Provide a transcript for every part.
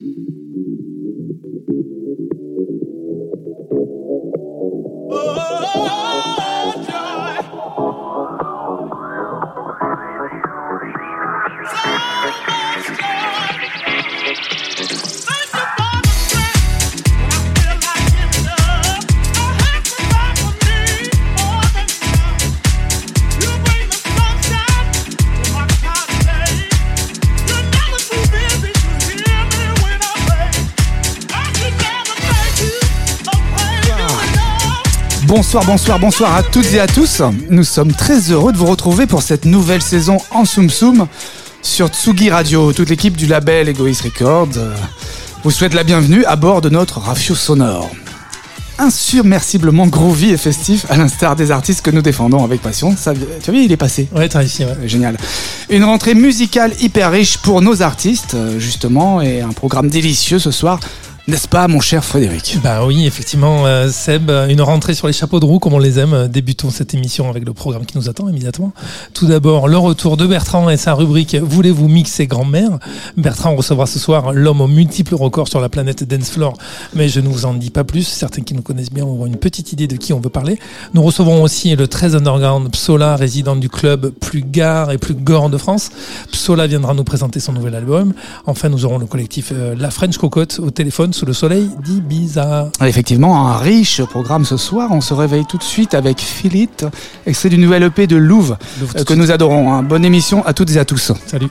Thank you. Bonsoir, bonsoir, bonsoir à toutes et à tous. Nous sommes très heureux de vous retrouver pour cette nouvelle saison en Soum Soum sur Tsugi Radio. Toute l'équipe du label Egoist Records euh, vous souhaite la bienvenue à bord de notre rafio sonore. Insurmerciblement groovy et festif, à l'instar des artistes que nous défendons avec passion. Ça, tu as vu, il est passé. Ouais, t'as réussi, ouais. Génial. Une rentrée musicale hyper riche pour nos artistes, euh, justement, et un programme délicieux ce soir n'est-ce pas, mon cher Frédéric? Bah oui, effectivement, euh, Seb, une rentrée sur les chapeaux de roue, comme on les aime. Débutons cette émission avec le programme qui nous attend immédiatement. Tout d'abord, le retour de Bertrand et sa rubrique Voulez-vous mixer grand-mère? Bertrand recevra ce soir l'homme aux multiples records sur la planète Dancefloor, mais je ne vous en dis pas plus. Certains qui nous connaissent bien auront une petite idée de qui on veut parler. Nous recevrons aussi le très underground Psola, résident du club plus gare et plus gore de France. Psola viendra nous présenter son nouvel album. Enfin, nous aurons le collectif euh, La French Cocotte au téléphone sous le soleil d'Ibiza. Effectivement, un riche programme ce soir. On se réveille tout de suite avec Philippe, extrait du nouvel EP de Louvre, Louvre euh, que nous adorons. hein. Bonne émission à toutes et à tous. Salut.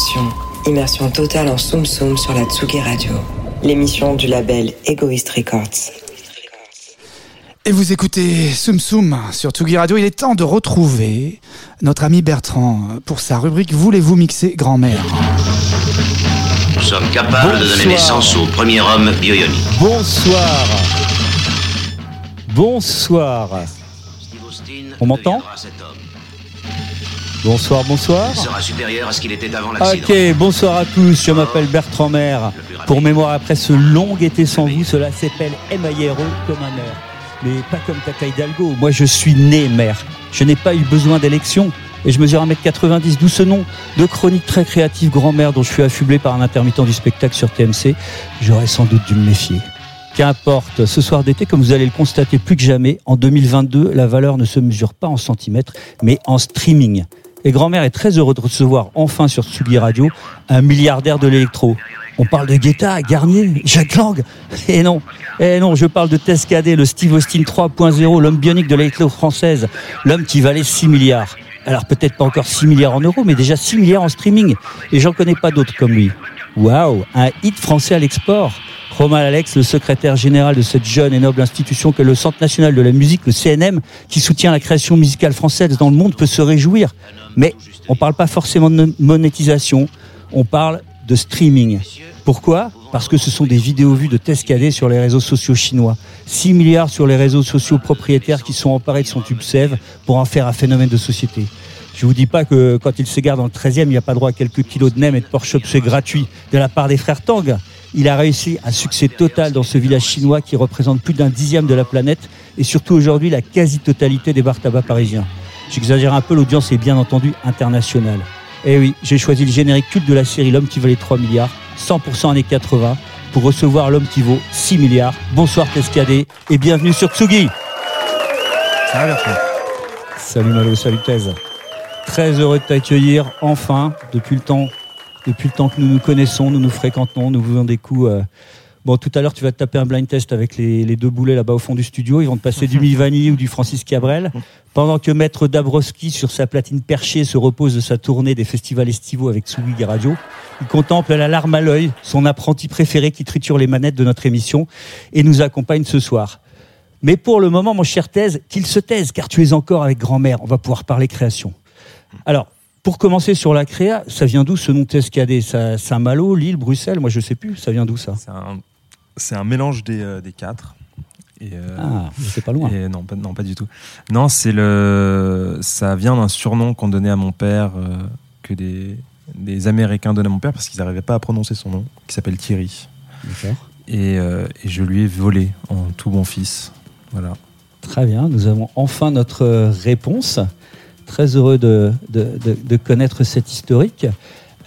Attention, immersion totale en Soum Soum sur la Tsugi Radio, l'émission du label Egoist Records. Et vous écoutez Soum Soum sur Tsugi Radio. Il est temps de retrouver notre ami Bertrand pour sa rubrique Voulez-vous mixer grand-mère? Nous sommes capables de donner naissance au premier homme bioionique. Bonsoir. Bonsoir. On m'entend? Bonsoir, bonsoir. sera supérieur à ce qu'il était avant l'accident. Ok, bonsoir à tous. Je m'appelle Bertrand Maire. Pour mémoire, après ce long été sans vous, cela s'appelle M.I.R.O. comme un maire. Mais pas comme Tata Hidalgo. Moi, je suis né maire. Je n'ai pas eu besoin d'élection. Et je mesure 1m90, d'où ce nom de chronique très créative grand-mère dont je suis affublé par un intermittent du spectacle sur TMC. J'aurais sans doute dû me méfier. Qu'importe, ce soir d'été, comme vous allez le constater plus que jamais, en 2022, la valeur ne se mesure pas en centimètres, mais en streaming. Et grand-mère est très heureux de recevoir enfin sur Tsugi Radio un milliardaire de l'électro. On parle de Guetta, Garnier, Jacques Lang. Et non, et non, je parle de Tescadé, le Steve Austin 3.0, l'homme bionique de l'électro française, l'homme qui valait 6 milliards. Alors peut-être pas encore 6 milliards en euros, mais déjà 6 milliards en streaming. Et j'en connais pas d'autres comme lui. Waouh, un hit français à l'export. Romain Alex, le secrétaire général de cette jeune et noble institution que le Centre national de la musique, le CNM, qui soutient la création musicale française dans le monde, peut se réjouir. Mais on ne parle pas forcément de monétisation, on parle de streaming. Pourquoi? Parce que ce sont des vidéos vues de Tescadé sur les réseaux sociaux chinois. 6 milliards sur les réseaux sociaux propriétaires qui sont emparés de son tube Sève pour en faire un phénomène de société. Je vous dis pas que quand il s'égare dans le 13e, il n'y a pas droit à quelques kilos de nem et de Porsche c'est gratuit de la part des frères Tang. Il a réussi un succès total dans ce village chinois qui représente plus d'un dixième de la planète et surtout aujourd'hui la quasi-totalité des bars tabac parisiens. J'exagère un peu, l'audience est bien entendu internationale. Eh oui, j'ai choisi le générique culte de la série L'homme qui valait 3 milliards, 100% années 80, pour recevoir l'homme qui vaut 6 milliards. Bonsoir Tescadé et bienvenue sur Tsugi. Salut Salut Malo, salut Thèse. Très heureux de t'accueillir enfin depuis le temps depuis le temps que nous nous connaissons, nous nous fréquentons, nous faisons des coups. Euh, bon, tout à l'heure, tu vas te taper un blind test avec les, deux boulets là-bas au fond du studio. Ils vont te passer du Mivani ou du Francis Cabrel. Pendant que Maître Dabrowski, sur sa platine perchée, se repose de sa tournée des festivals estivaux avec Tsugi Radio, il contemple la larme à l'œil son apprenti préféré qui triture les manettes de notre émission et nous accompagne ce soir. Mais pour le moment, mon cher Thèse, qu'il se taise, car tu es encore avec grand-mère. On va pouvoir parler création. Alors, pour commencer sur la créa, ça vient d'où ce nom Tescadé? Saint-Malo, Lille, Bruxelles? Moi, je sais plus. Ça vient d'où ça? C'est un, mélange des, euh, quatre. Et, euh, ah, c'est pas loin. non, pas, non, pas du tout. Non, c'est le. Ça vient d'un surnom qu'on donnait à mon père, euh, que des, des, Américains donnaient à mon père parce qu'ils n'arrivaient pas à prononcer son nom, qui s'appelle Thierry. D'accord. Et, et, je lui ai volé en tout bon fils. Voilà. Très bien, nous avons enfin notre réponse très heureux de, de, connaître cette historique.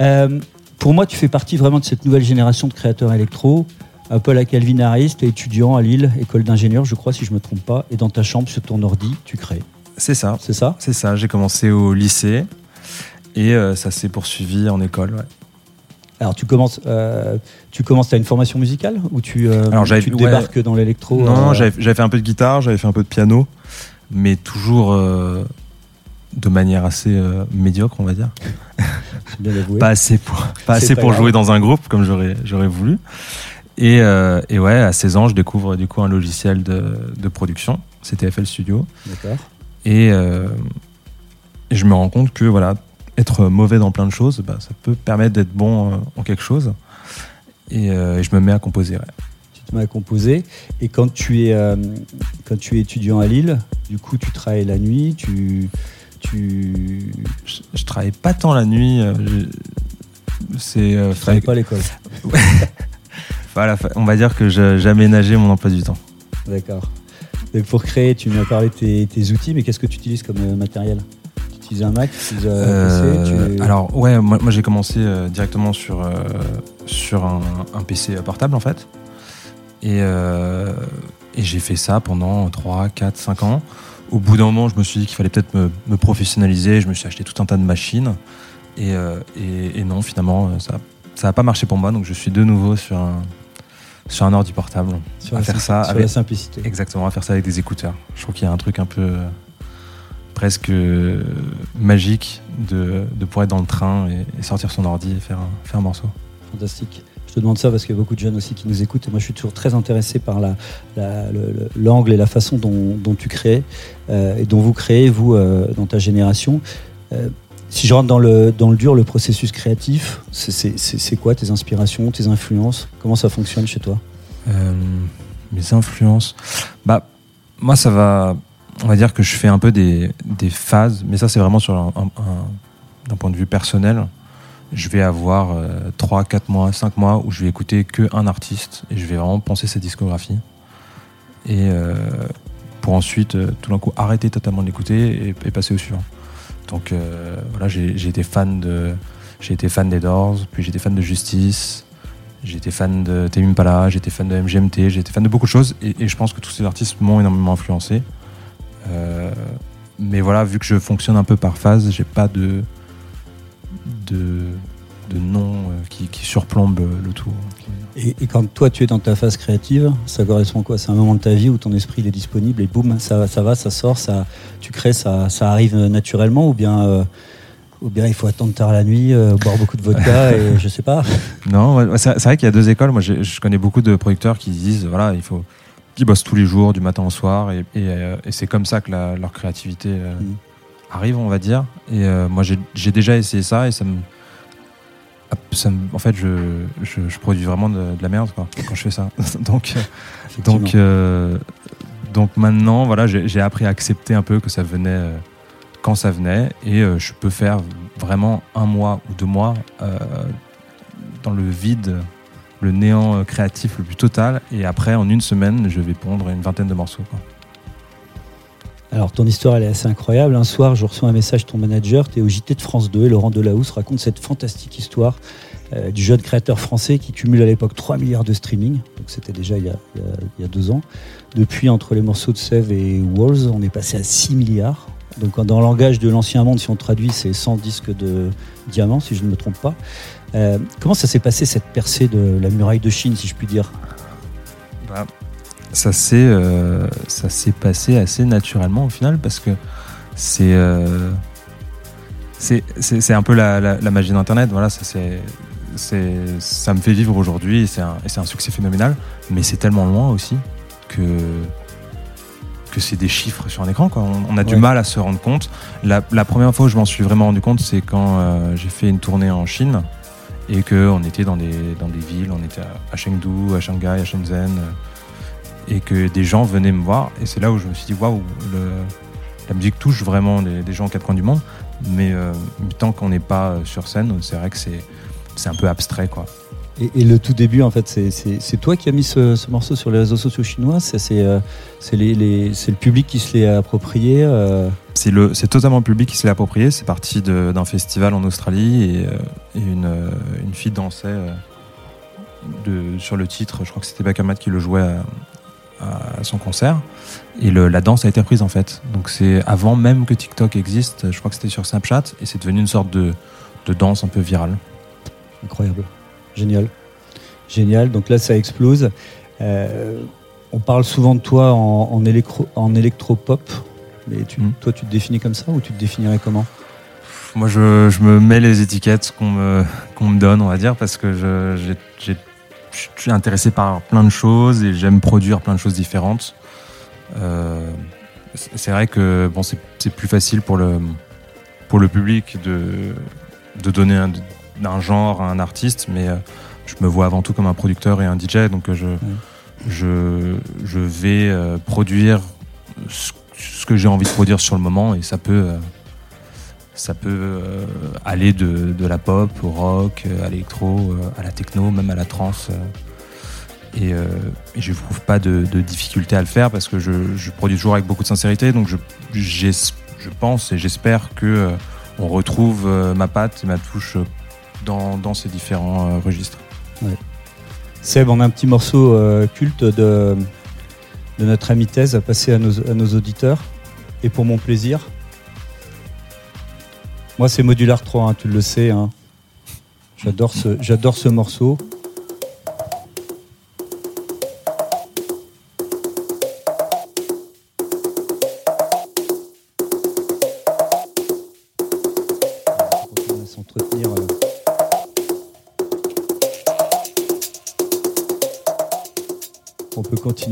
Euh, pour moi, tu fais partie vraiment de cette nouvelle génération de créateurs électro, un peu la Calvin Harris, tu es étudiant à Lille, école d'ingénieur, je crois, si je ne me trompe pas, et dans ta chambre, sur ton ordi, tu crées. C'est ça. C'est ça? C'est ça. J'ai commencé au lycée et euh, ça s'est poursuivi en école. Alors tu commences, euh, tu commences à une formation musicale ou tu, Alors, tu débarques dans l'électro Non, j'avais fait un peu de guitare, j'avais fait un peu de piano, mais toujours de manière assez euh, médiocre, on va dire. pas assez pour, pas assez pour jouer dans un groupe comme j'aurais, j'aurais voulu. Et, euh, et, ouais, à 16 ans, je découvre du coup un logiciel de, de production, c'était FL Studio. D'accord. Et, euh, et, je me rends compte que voilà, être mauvais dans plein de choses, bah, ça peut permettre d'être bon en quelque chose. Et, je me mets à composer. Tu te mets à composer. Et quand tu es, quand tu es étudiant à Lille, du coup, tu travailles la nuit, tu tu. Je, travaille pas tant la nuit. Euh, c'est. Euh, travaille pas à l'école. voilà, on va dire que j'ai aménagé mon emploi du temps. D'accord. Pour créer, tu m'as parlé de tes, outils, mais qu'est-ce que tu utilises comme euh, matériel? Tu utilises un Mac tu utilises un PC Alors, ouais, moi, j'ai commencé directement sur, sur un, PC portable en fait. Et, et j'ai fait ça pendant 3, 4, 5 ans au bout d'un moment, je me suis dit qu'il fallait peut-être me, professionnaliser. Je me suis acheté tout un tas de machines. Et, euh, non, finalement, ça n'a pas marché pour moi. Donc, je suis de nouveau sur un, sur un ordi portable. Sur à faire ça avec la simplicité. Exactement, à faire ça avec des écouteurs. Je trouve qu'il y a un truc un peu, presque magique de, de, pouvoir être dans le train et, sortir son ordi et faire faire un morceau. Fantastique. Je te demande ça parce qu'il y a beaucoup de jeunes aussi qui nous écoutent. Et moi, je suis toujours très intéressé par l'angle la, et la façon dont, tu crées euh, et dont vous créez, vous, euh, dans ta génération. Euh, si je rentre dans le, dur, le processus créatif, c'est quoi tes inspirations, tes influences? Comment ça fonctionne chez toi? Mes influences bah, Moi, ça va. On va dire que je fais un peu des, phases, mais ça, c'est vraiment sur d'un point de vue personnel je vais avoir 3, 4 mois, 5 mois où je vais écouter qu'un artiste et je vais vraiment penser sa discographie. Et euh, pour ensuite, euh, tout d'un coup, arrêter totalement d'écouter et, passer au suivant. Donc euh, voilà, j'ai été fan de. J'ai été fan des Doors, puis j'étais fan de Justice, j'ai été fan de Tame Impala, j'étais fan de MGMT, j'ai été fan de beaucoup de choses et, je pense que tous ces artistes m'ont énormément influencé. mais voilà, vu que je fonctionne un peu par phase, j'ai pas de de, de noms euh, qui, qui surplombent le tout. Et, quand toi tu es dans ta phase créative, ça correspond à quoi? C'est un moment de ta vie où ton esprit il est disponible et boum, ça, ça va, ça sort, ça, tu crées, ça, ça arrive naturellement ou bien, euh, ou bien il faut attendre tard la nuit, euh, boire beaucoup de vodka et je sais pas? Non, c'est vrai qu'il y a deux écoles. Moi je connais beaucoup de producteurs qui disent voilà, il faut qui bossent tous les jours, du matin au soir, et, et, c'est comme ça que leur créativité mm arrive, on va dire. Et euh, moi, j'ai déjà essayé ça et ça me. en fait, je, je, produis vraiment de, la merde quoi, quand je fais ça. donc, donc, euh, donc maintenant, voilà, j'ai appris à accepter un peu que ça venait euh, quand ça venait et je peux faire vraiment un mois ou deux mois dans le vide, le néant créatif le plus total. Et après, en une semaine, je vais pondre une vingtaine de morceaux. Quoi. Alors, ton histoire, elle est assez incroyable. Un soir, je reçois un message de ton manager, tu es au JT de France 2, et Laurent Delahousse raconte cette fantastique histoire euh, du jeune créateur français qui cumule à l'époque 3 milliards de streaming. Donc, c'était déjà il y, a, deux ans. Depuis, entre les morceaux de Sève et Walls, on est passé à 6 milliards. Donc, dans le langage de l'ancien monde, si on traduit, c'est 100 disques de diamants, si je ne me trompe pas. Euh, comment ça s'est passé, cette percée de la muraille de Chine, si je puis dire? Bah, ça s'est euh, ça s'est passé assez naturellement au final parce que c'est euh, c'est un peu la, la, magie d'internet voilà ça c'est ça me fait vivre aujourd'hui et c'est un, un, succès phénoménal mais c'est tellement loin aussi que que c'est des chiffres sur un écran quoi. On, a du mal à se rendre compte la, la première fois où je m'en suis vraiment rendu compte c'est quand euh, j'ai fait une tournée en Chine et qu'on était dans des, dans des villes on était à Chengdu à Shanghai à Shenzhen et que des gens venaient me voir. Et c'est là où je me suis dit, waouh, la musique touche vraiment des, gens aux quatre coins du monde. Mais euh, tant qu'on n'est pas sur scène, c'est vrai que c'est un peu abstrait. quoi. Et, le tout début, en fait, c'est toi qui as mis ce, morceau sur les réseaux sociaux chinois? C'est euh, le public qui se l'est approprié euh? C'est totalement le public qui se l'est approprié. C'est parti d'un festival en Australie et, et une, une, fille dansait de, sur le titre. Je crois que c'était Bakamat qui le jouait à son concert. Et la danse a été prise en fait. Donc c'est avant même que TikTok existe, je crois que c'était sur Snapchat, et c'est devenu une sorte de, de, danse un peu virale. Incroyable. Génial. Génial. Donc là, ça explose. Euh, on parle souvent de toi en, en, électro, en électropop. Mais tu, hmm. toi, tu te définis comme ça ou tu te définirais comment? Moi, je, je, me mets les étiquettes qu'on me, qu'on me donne, on va dire, parce que j'ai je suis intéressé par plein de choses et j'aime produire plein de choses différentes. Euh, c'est vrai que bon, c'est plus facile pour le, pour le public de, de donner un, un, genre à un artiste, mais euh, je me vois avant tout comme un producteur et un DJ, donc euh, je, je, je, vais produire ce que j'ai envie de produire sur le moment et ça peut ça peut euh, aller de, la pop au rock, euh, à l'électro, euh, à la techno, même à la trance. Et, je ne trouve pas de, difficulté à le faire parce que je, produis toujours avec beaucoup de sincérité. Donc je, pense et j'espère que on retrouve ma patte et ma touche dans, ces différents registres. Ouais. Seb, on a un petit morceau culte de, notre ami thèse à passer à nos auditeurs. Et pour mon plaisir, moi, c'est Modular 3, hein, tu le sais. Hein. J'adore ce, j'adore ce morceau.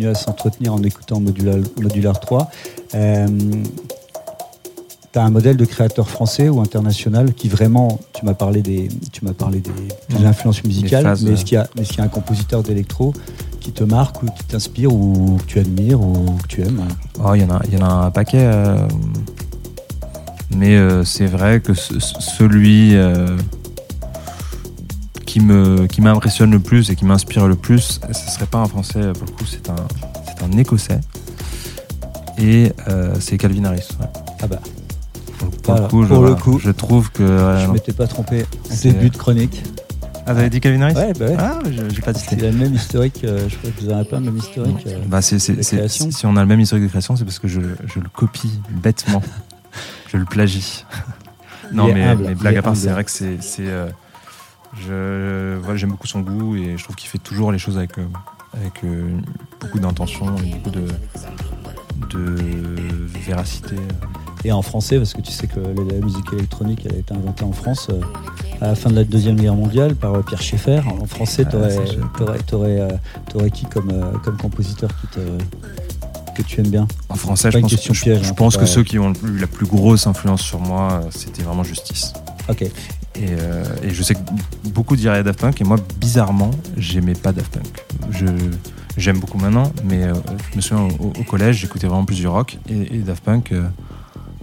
à s'entretenir en écoutant Modular, 3 tu as un modèle de créateur français ou international qui vraiment, tu m'as parlé des, tu m'as parlé des, influences musicales, mais est-ce qu'il y y a un compositeur d'électro qui te marque ou qui t'inspire ou que tu admires ou que tu aimes? Oh, il y en a, y en a un paquet. Euh, mais euh, c'est vrai que celui euh, qui me qui m'impressionne le plus et qui m'inspire le plus, ce serait pas un français pour le coup, c'est un c'est un écossais et c'est Calvin Harris. Ah bah. Pour, le, coup, je, trouve que. je m'étais pas trompé début de chronique. Ah, vous avez dit Calvin Harris Ouais, bah ouais. Ah, j'ai pas dit. A le même historique, euh, je crois que vous avez pas le même historique. Euh, bah, c'est, si on a le même historique de création, c'est parce que je, je le copie bêtement. je le plagie. non, mais, mais, blague à part, c'est vrai que c'est. Euh, je, voilà, j'aime beaucoup son goût et je trouve qu'il fait toujours les choses avec, avec beaucoup d'intention et beaucoup de, de véracité. Et en français, parce que tu sais que la musique électronique elle a été inventée en France euh, à la fin de la Deuxième Guerre mondiale par euh, Pierre Schaeffer. En français, tu aurais, euh, qui comme, comme compositeur qui te, que tu aimes bien En français, je pense, je, hein, pense que ceux qui ont eu la plus grosse influence sur moi, c'était vraiment Justice. Ok. Et, je sais que beaucoup diraient Daft Punk, et moi, bizarrement, j'aimais pas Daft Punk. Je, j'aime beaucoup maintenant, mais je me souviens au, collège, j'écoutais vraiment plus du rock, et, Daft Punk,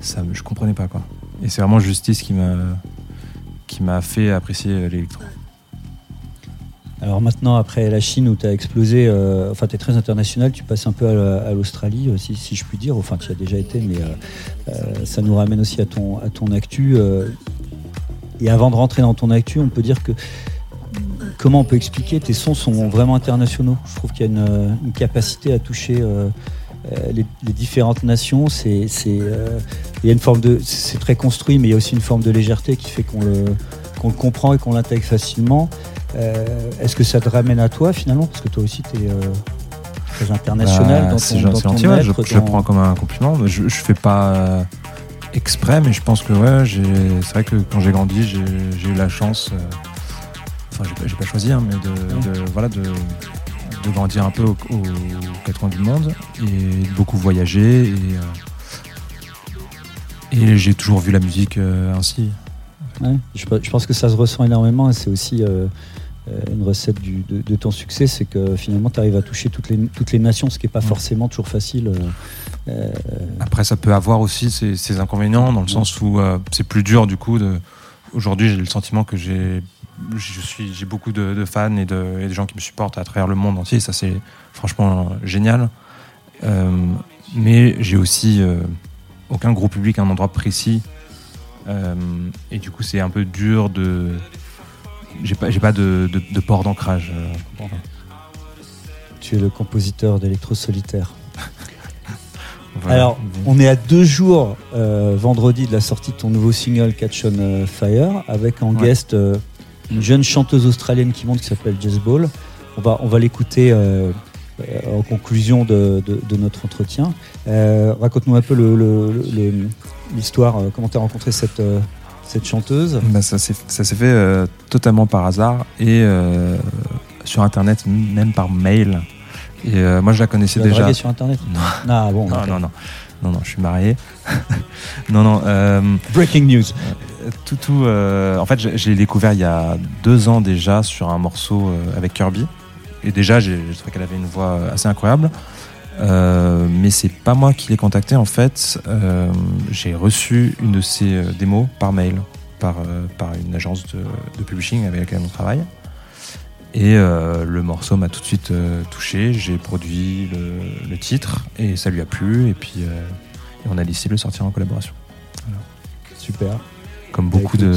ça, je comprenais pas quoi. Et c'est vraiment Justice qui m'a qui m'a fait apprécier l'électro. Alors maintenant, après la Chine où tu as explosé, euh, enfin tu es très international, tu passes un peu à l'Australie, euh, si, si, je puis dire, enfin tu y as déjà été, mais euh, ça nous ramène aussi à ton, à ton actu. et avant de rentrer dans ton actu, on peut dire que comment on peut expliquer tes sons sont vraiment internationaux? Je trouve qu'il y a une, une, capacité à toucher euh, les, différentes nations, c'est euh, il y a une forme de c'est très construit, mais il y a aussi une forme de légèreté qui fait qu'on le, comprend et qu'on l'intègre facilement. Euh, est-ce que ça te ramène à toi finalement? Parce que toi aussi, tu es très international bah, dans ton, dans ton être, je, je, le prends comme un compliment. Mais je, je fais pas exprès, mais je pense que ouais, c'est vrai que quand j'ai grandi, j'ai eu la chance. Enfin, j'ai pas choisi, hein, mais de, de, voilà, de, de grandir un peu aux, quatre coins du monde et beaucoup voyager. Et, euh, et j'ai toujours vu la musique euh, ainsi. je, pense que ça se ressent énormément et c'est aussi euh, une recette de, ton succès, c'est que finalement tu arrives à toucher toutes les, toutes les nations, ce qui n'est pas forcément toujours facile. Après, ça peut avoir aussi ses, inconvénients dans le sens où c'est plus dur du coup. Aujourd'hui, j'ai le sentiment que j'ai je j'ai beaucoup de, fans et de, et de, gens qui me supportent à travers le monde entier. Ça, c'est franchement génial. Euh, mais j'ai aussi euh, aucun gros public à un endroit précis. Euh, et du coup, c'est un peu dur de. J'ai pas, j'ai pas de, de, port d'ancrage. Tu es le compositeur d'Electro Solitaire. Alors, on est à deux jours vendredi de la sortie de ton nouveau single Catch on Fire, avec en guest une jeune chanteuse australienne qui monte qui s'appelle Jess Ball. On va, on va l'écouter euh, en conclusion de, notre entretien. Euh, raconte-nous un peu l'histoire, le, euh, comment tu as rencontré cette, cette chanteuse bah, Ça s'est fait totalement par hasard et sur Internet, même par mail. Et moi, je la connaissais tu déjà. sur Internet Non. Ah, bon, non, non, non, non, non, je suis marié. non, non. Breaking news tout, tout. Euh, en fait, j'ai découvert il y a deux ans déjà sur un morceau euh, avec Kirby. Et déjà, j'ai trouvé qu'elle avait une voix assez incroyable. Euh, mais c'est pas moi qui l'ai contactée en fait. j'ai reçu une de ses démos par mail, par, par une agence de, publishing avec laquelle on travaille. Et le morceau m'a tout de suite touché. J'ai produit le, titre et ça lui a plu. Et puis on a décidé de le sortir en collaboration. Super comme beaucoup de,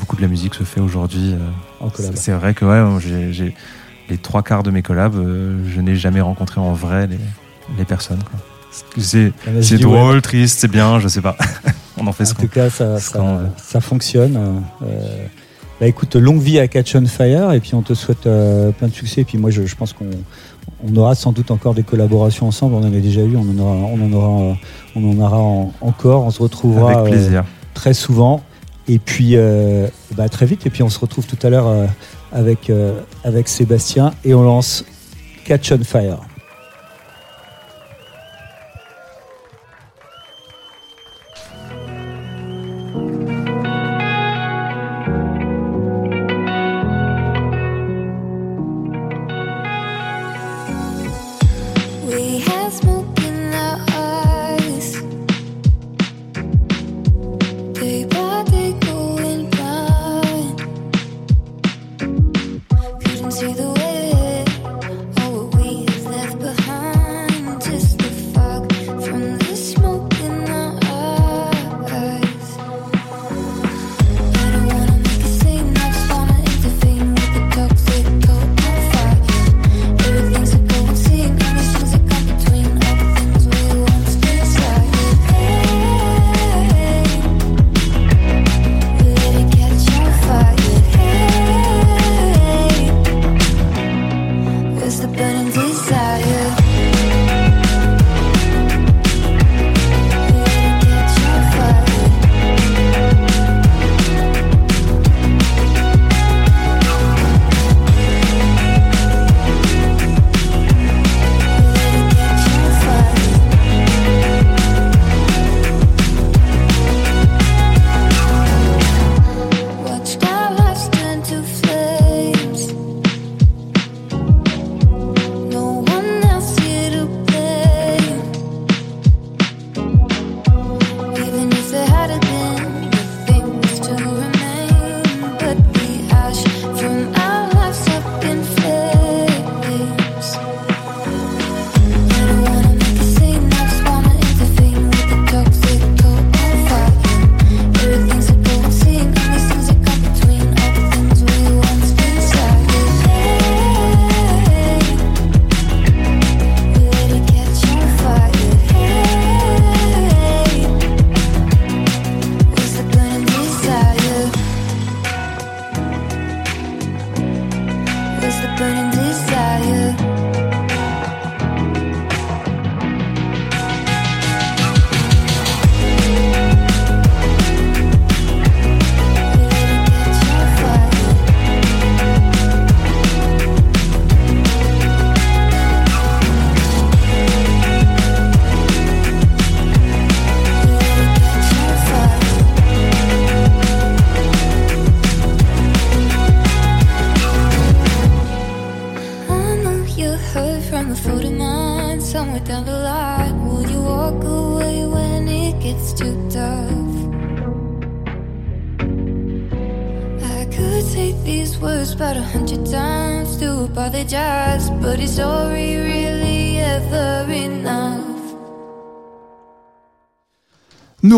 beaucoup de la musique se fait aujourd'hui. Euh, c'est vrai que ouais, j'ai les trois quarts de mes collabs, euh, je n'ai jamais rencontré en vrai les, les personnes. C'est drôle, triste, c'est bien, je sais pas. On en fait ce En tout cas, ça, ça, fonctionne. Euh, bah écoute, longue vie à Catch on Fire et puis on te souhaite plein de succès. Et puis moi, je, pense qu'on on aura sans doute encore des collaborations ensemble. On en a déjà eu, on en aura, on en aura, on en aura encore. On se retrouvera très souvent. Et puis, euh, bah, très vite. Et puis, on se retrouve tout à l'heure euh, avec, euh, avec Sébastien et on lance Catch on Fire.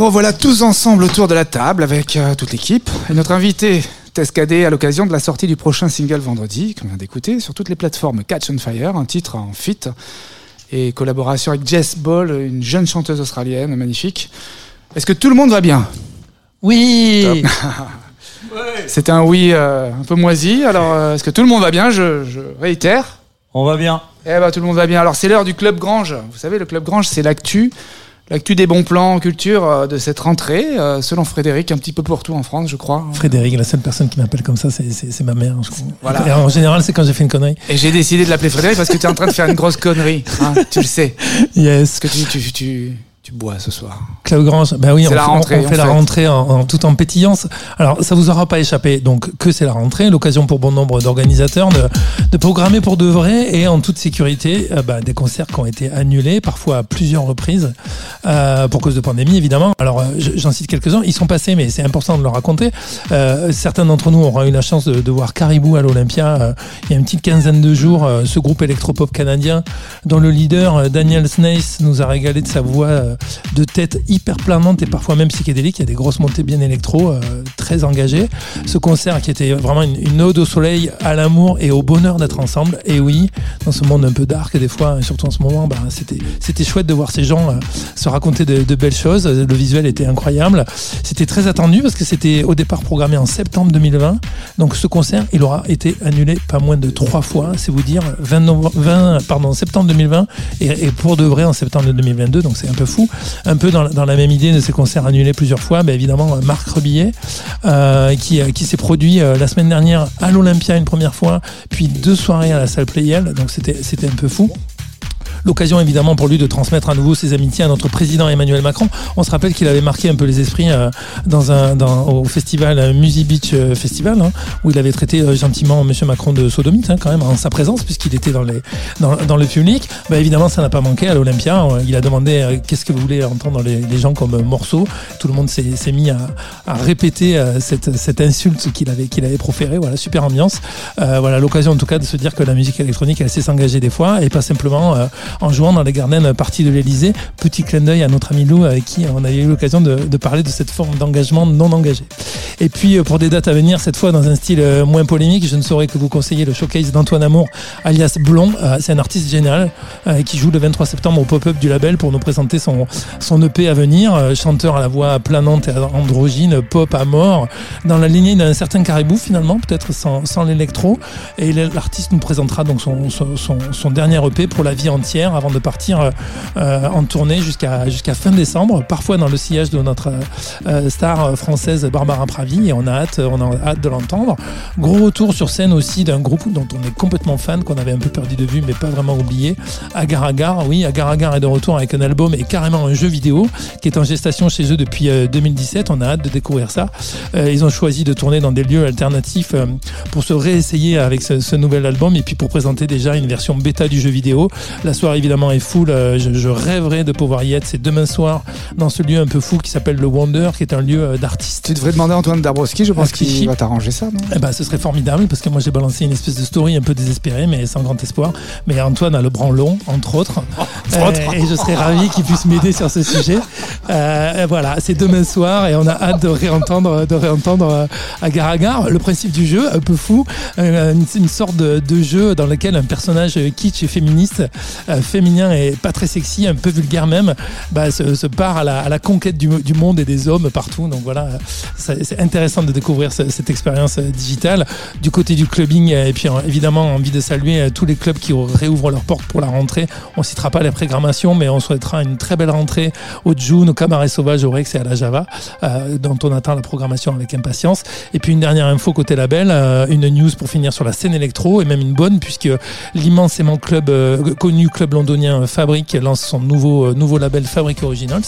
Nous revoilà tous ensemble autour de la table avec euh, toute l'équipe et notre invité Tescadé à l'occasion de la sortie du prochain single vendredi qu'on vient d'écouter sur toutes les plateformes Catch on Fire, un titre en fit et collaboration avec Jess Ball, une jeune chanteuse australienne magnifique. Est-ce que tout le monde va bien? Oui C'était un oui euh, un peu moisi. Alors, euh, est-ce que tout le monde va bien? Je, je réitère. On va bien. Eh ben, tout le monde va bien. Alors, c'est l'heure du Club Grange. Vous savez, le Club Grange, c'est l'actu. L'actu des bons plans en culture euh, de cette rentrée, euh, selon Frédéric, un petit peu pour tout en France, je crois. Frédéric, la seule personne qui m'appelle comme ça, c'est- ma mère. je crois. Voilà. Et en général, c'est quand j'ai fait une connerie. Et j'ai décidé de l'appeler Frédéric parce que tu es en train de faire une grosse connerie. hein, tu le sais. Yes. Parce que tu, tu, tu, tu bois ce soir. Claude Grange, ben oui, C'est on, la fait- rentrée, on fait en la fait. rentrée en, en- tout en pétillance. Alors, ça vous aura pas échappé, donc que c'est la rentrée, l'occasion pour bon nombre d'organisateurs de, de programmer pour de vrai et en toute sécurité euh, bah, des concerts qui ont été annulés, parfois à plusieurs reprises, euh, pour cause de pandémie évidemment. Alors, euh, je- j'en cite quelques-uns, ils sont passés, mais c'est important de le raconter. Euh, certains d'entre nous auront eu la chance de, de voir Caribou à l'Olympia il y a une petite quinzaine de jours, ce groupe électropop canadien dont le leader Daniel Snaith nous a régalé de sa voix de tête hyper planante et parfois même psychédélique. Il y a des grosses montées bien électro, euh, très engagées. Ce concert qui était vraiment une, ode au soleil, à l'amour et au bonheur d'être ensemble. Et oui, dans ce monde un peu dark des fois, surtout en ce moment, bah, c'était c'était chouette de voir ces gens euh, se raconter de, belles choses. Le visuel était incroyable. C'était très attendu parce que c'était au départ programmé en septembre 2020. Donc ce concert, il aura été annulé pas moins de trois fois, c'est vous dire 20, novembre- 20 pardon, septembre 2020 et, et pour de vrai en septembre 2022. Donc c'est un peu fou. Un peu dans, la même idée de ces concerts annulés plusieurs fois, évidemment Marc Rebillet euh, qui, qui s'est produit euh, la semaine dernière à l'Olympia une première fois, puis deux soirées à la salle Playel. Donc c'était un peu fou. L'occasion évidemment pour lui de transmettre à nouveau ses amitiés à notre président Emmanuel Macron. On se rappelle qu'il avait marqué un peu les esprits euh, dans un, dans, au festival euh, Music Beach euh, Festival, hein, où il avait traité gentiment Monsieur Macron de sodomite, hein, quand même, en sa présence, puisqu'il était dans, les, dans, dans le public. Bah, évidemment, ça n'a pas manqué à l'Olympia. Il a demandé qu'est-ce que vous voulez entendre les, gens comme morceau. Tout le monde s'est s'est mis à, à répéter euh, cette, cette insulte qu'il avait, qu'il avait proférée. Voilà, super ambiance. Euh, voilà, l'occasion en tout cas de se dire que la musique électronique, elle sait s'engager des fois et pas simplement en jouant dans les Garden parties de l'Elysée. Petit clin d'œil à notre ami Lou avec qui on avait eu l'occasion de, parler de cette forme d'engagement non engagé. Et puis euh, pour des dates à venir, cette fois dans un style euh, moins polémique, je ne saurais que vous conseiller le showcase d'Antoine Amour, alias Blond. Euh, C'est un artiste euh, qui joue le 23 septembre au pop-up du label pour nous présenter son, son EP à venir. Euh, Chanteur à la voix planante et androgyne, pop à mort, dans la lignée d'un certain Caribou finalement, peut-être sans, sans l'électro. Et l'artiste nous présentera donc son, son, son dernier EP pour la vie entière avant de partir euh, euh, en tournée jusqu'à jusqu'à fin décembre, parfois dans le sillage de notre euh, star française Barbara Pravi. Et on a hâte, on a hâte de l'entendre. Gros retour sur scène aussi d'un groupe dont on est complètement fan, qu'on avait un peu perdu de vue, mais pas vraiment oublié. Agar Agar, oui, Agar Agar est de retour avec un album et carrément un jeu vidéo qui est en gestation chez eux depuis euh, 2017. On a hâte de découvrir ça. Ils ont choisi de tourner dans des lieux alternatifs pour se réessayer avec ce, ce, nouvel album et puis pour présenter déjà une version bêta du jeu vidéo. La soirée évidemment est full. Euh, je, je, rêverais de pouvoir y être. C'est demain soir dans ce lieu un peu fou qui s'appelle le Wonder, qui est un lieu euh, d'artistes. Tu devrais demander à Antoine Dabrowski, je pense qu'il va t'arranger ça, non? Eh ben, ce serait formidable parce que moi j'ai balancé une espèce de story un peu désespérée mais sans grand espoir. Mais Antoine a le bras long, entre autres. Entre autres. et je serais ravi qu'il puisse m'aider sur ce sujet. Euh, voilà, c'est demain soir et on a hâte de réentendre, de réentendre euh, Agar Agar. Le principe du jeu, un peu fou, euh, une, une, sorte de, de, jeu dans lequel un personnage kitsch et féministe, euh, féminin et pas très sexy, un peu vulgaire même, bah, se, part à la, conquête du, monde et des hommes partout. Donc voilà, c'est intéressant de découvrir ce, cette expérience digitale. Du côté du clubbing, et puis évidemment, envie de saluer tous les clubs qui réouvrent leurs portes pour la rentrée. On citera pas les programmations, mais on souhaitera une très belle rentrée au June, au Cabaret Sauvage, au Rex et à la Java, euh, dont on attend la programmation avec impatience. Et puis une dernière info côté label, euh, une news pour finir sur la scène électro, et même une bonne, puisque l'immensément club, euh, connu club londonien Fabric lance son nouveau, nouveau label Fabric Originals,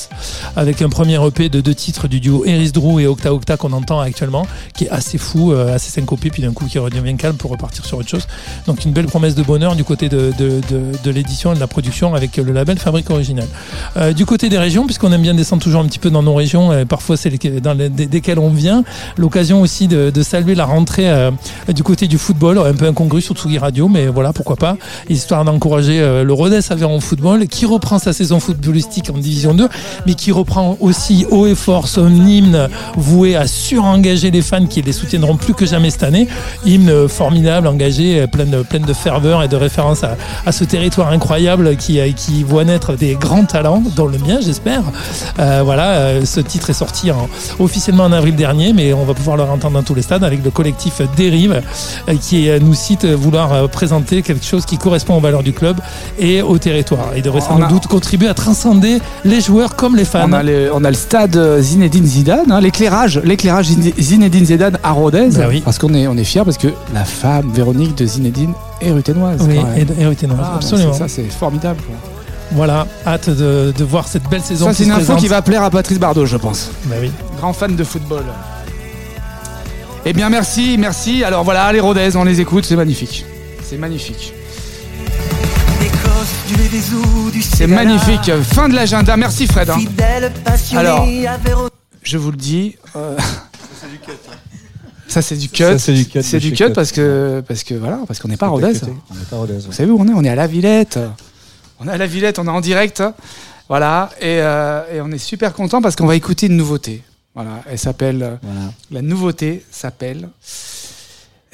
avec un premier EP de deux titres du duo Eris Drew et Octa Octa qu'on entend actuellement, qui est assez fou, euh, assez syncopé, puis d'un coup qui redevient calme pour repartir sur autre chose. Donc une belle promesse de bonheur du côté de, de, de, l'édition et de la production avec le label Fabrique Originale. Euh, du côté des régions, puisqu'on aime bien descendre toujours un petit peu dans nos régions, parfois c'est dans les, des- desquelles on vient, l'occasion aussi de, saluer la rentrée euh, du côté du football, un peu incongru sur Tsugi Radio, mais voilà, pourquoi pas, histoire d'encourager euh, le Rodez Aveyron Football, qui reprend sa saison footballistique en Division 2, mais qui reprend aussi haut et fort son hymne voué à surengager les fans qui les soutiendront plus que jamais cette année. Hymne formidable, engagé, plein de, plein de ferveur et de référence à, ce territoire incroyable qui, euh, qui voit naître des grands talents, dont le mien j'espère. Euh, voilà, euh, ce titre est sorti en- officiellement en avril dernier, mais on va pouvoir le entendre dans tous les stades avec le collectif Dérive qui nous cite vouloir présenter quelque chose qui correspond aux valeurs du club et au territoire. Et devrait sans a- doute contribuer à transcender les joueurs comme les fans. On a, le, on a le stade euh, Zinedine Zidane, hein, l'éclairage, l'éclairage Zine- Zinedine Zidane à Rodez. Bah oui. Parce qu'on est, on est fiers parce que la femme Véronique de Zinedine est ruténoise. Oui, et Ruténoise, Ah, absolument. c'est- Ça, c'est formidable. quoi. Voilà, hâte de, de voir cette belle saison. Ça, c'est une info qui va plaire à Patrice Bardot, je pense. Bah oui. Grand fan de football. Eh bien, merci, merci. Alors voilà, les Rodez, on les écoute, c'est magnifique. C'est magnifique. C'est magnifique. Fin de l'agenda. Merci, Fred. hein. Alors, je vous le dis. euh, Ça, c'est du cut. Ça, c'est du cut C'est du cut Cut. parce que, parce que voilà, parce qu'on n'est pas à Rodez. On n'est pas Rodez. Vous savez où on est? On est à la Villette. On est à la Villette, on est en direct. Voilà, et, euh, et on est super content parce qu'on va écouter une nouveauté. Voilà, elle s'appelle. euh, Voilà. La nouveauté s'appelle.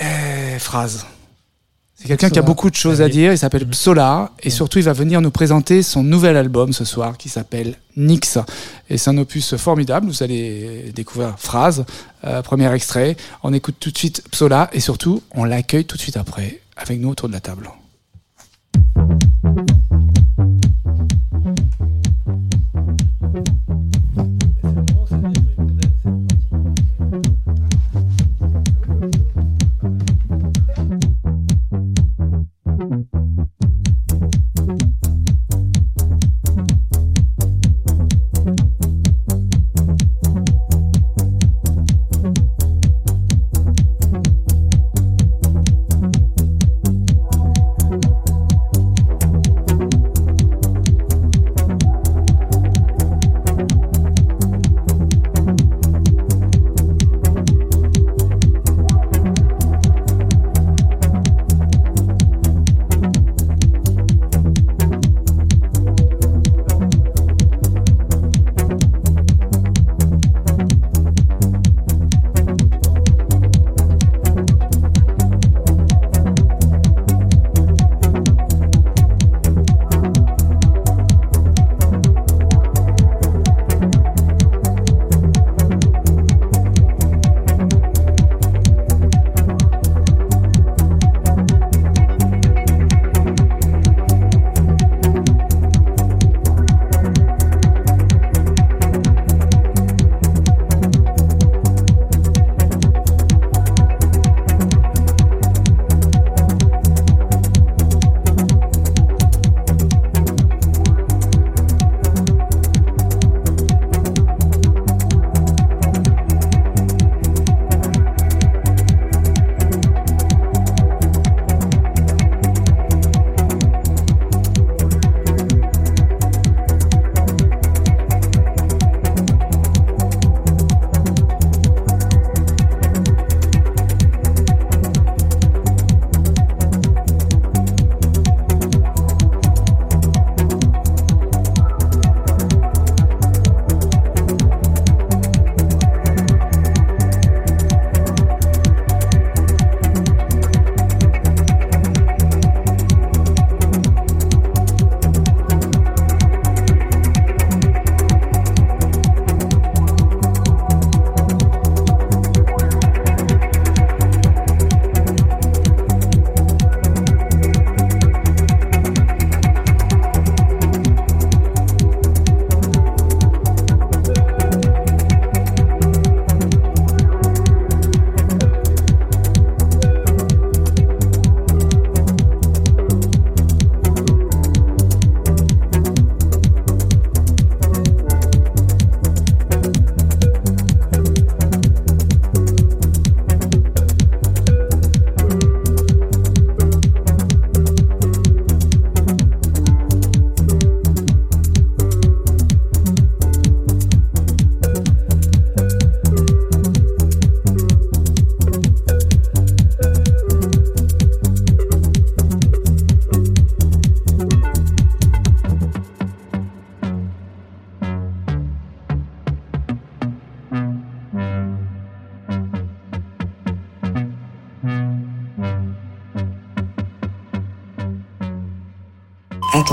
euh, phrase. C'est quelqu'un qui a beaucoup de choses à dire. Il s'appelle Psola. Et surtout, il va venir nous présenter son nouvel album ce soir qui s'appelle Nix. Et c'est un opus formidable. Vous allez découvrir Phrase, euh, premier extrait. On écoute tout de suite Psola. Et surtout, on l'accueille tout de suite après avec nous autour de la table.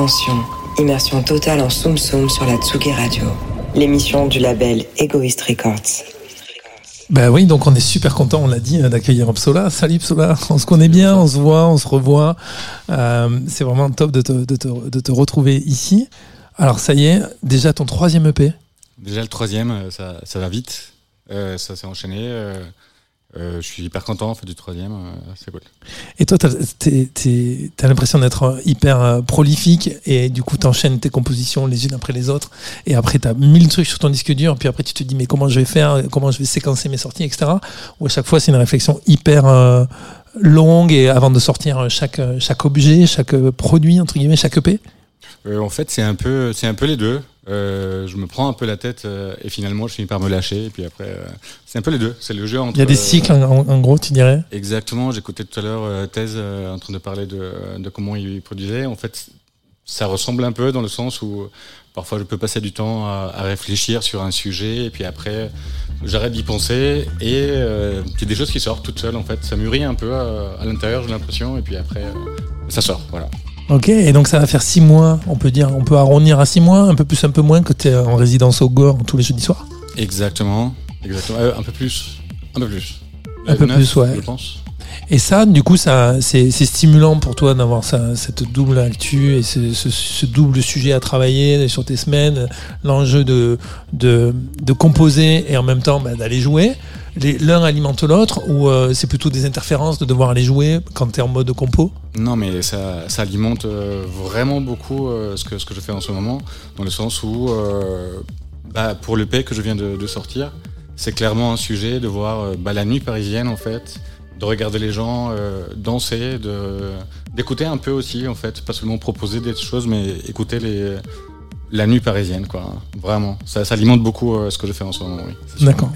Attention, immersion totale en Soum Soum sur la Tsugi Radio, l'émission du label Egoist Records. Ben oui, donc on est super content, on l'a dit, hein, d'accueillir Psola. Salut Psola, on se connaît bien, on se voit, on se revoit. Euh, c'est vraiment top de te, de, te, de te, retrouver ici. Alors ça y est, déjà ton troisième EP Déjà le troisième, euh, ça, ça va vite, euh, ça s'est enchaîné. Euh, euh, je suis hyper content en fait, du troisième, euh, c'est cool. Toi, tu as, l'impression d'être hyper euh, prolifique et du coup, tu enchaînes tes compositions les unes après les autres et après, tu as mille trucs sur ton disque dur, puis après, tu te dis, mais comment je vais faire, comment je vais séquencer mes sorties, etc. Ou à chaque fois, c'est une réflexion hyper longue et avant de sortir chaque, objet, chaque produit, entre guillemets, chaque EP En fait, c'est un, un peu les deux. Euh, je me prends un peu la tête euh, et finalement je finis par me lâcher et puis après euh, c'est un peu les deux c'est le jeu entre il y a des cycles en, gros tu dirais? Exactement j'écoutais tout à l'heure Thèse en train de parler de, de, comment il produisait. En fait ça ressemble un peu dans le sens où parfois je peux passer du temps à, à réfléchir sur un sujet et puis après j'arrête d'y penser et il y a des choses qui sortent toutes seules en fait. Ça mûrit un peu à, à l'intérieur j'ai l'impression et puis après ça sort voilà Ok, et donc ça va faire six mois, on peut dire, on peut arrondir à six mois, un peu plus, un peu moins que tu es en résidence au Gore tous les jeudis soirs Exactement, exactement. Euh, un peu plus, un peu plus. Un peu plus, ouais. Je pense. Et ça, du coup, ça, c'est, stimulant pour toi d'avoir cette double actu et ce, double sujet à travailler sur tes semaines, l'enjeu de, de, de composer et en même temps bah, d'aller jouer l'un alimente l'autre ou euh, c'est plutôt des interférences de devoir aller jouer quand tu es en mode compo? Non, mais ça, ça alimente euh, vraiment beaucoup euh, ce, que, ce que je fais en ce moment, dans le sens où, bah, pour le P que je viens de, sortir, c'est clairement un sujet de voir bah, la nuit parisienne en fait, de regarder les gens danser, d'écouter un peu aussi en fait, pas seulement proposer des choses, mais écouter les la nuit parisienne, quoi. Vraiment. Ça, ça alimente beaucoup euh, ce que je fais en ce moment, oui. D'accord.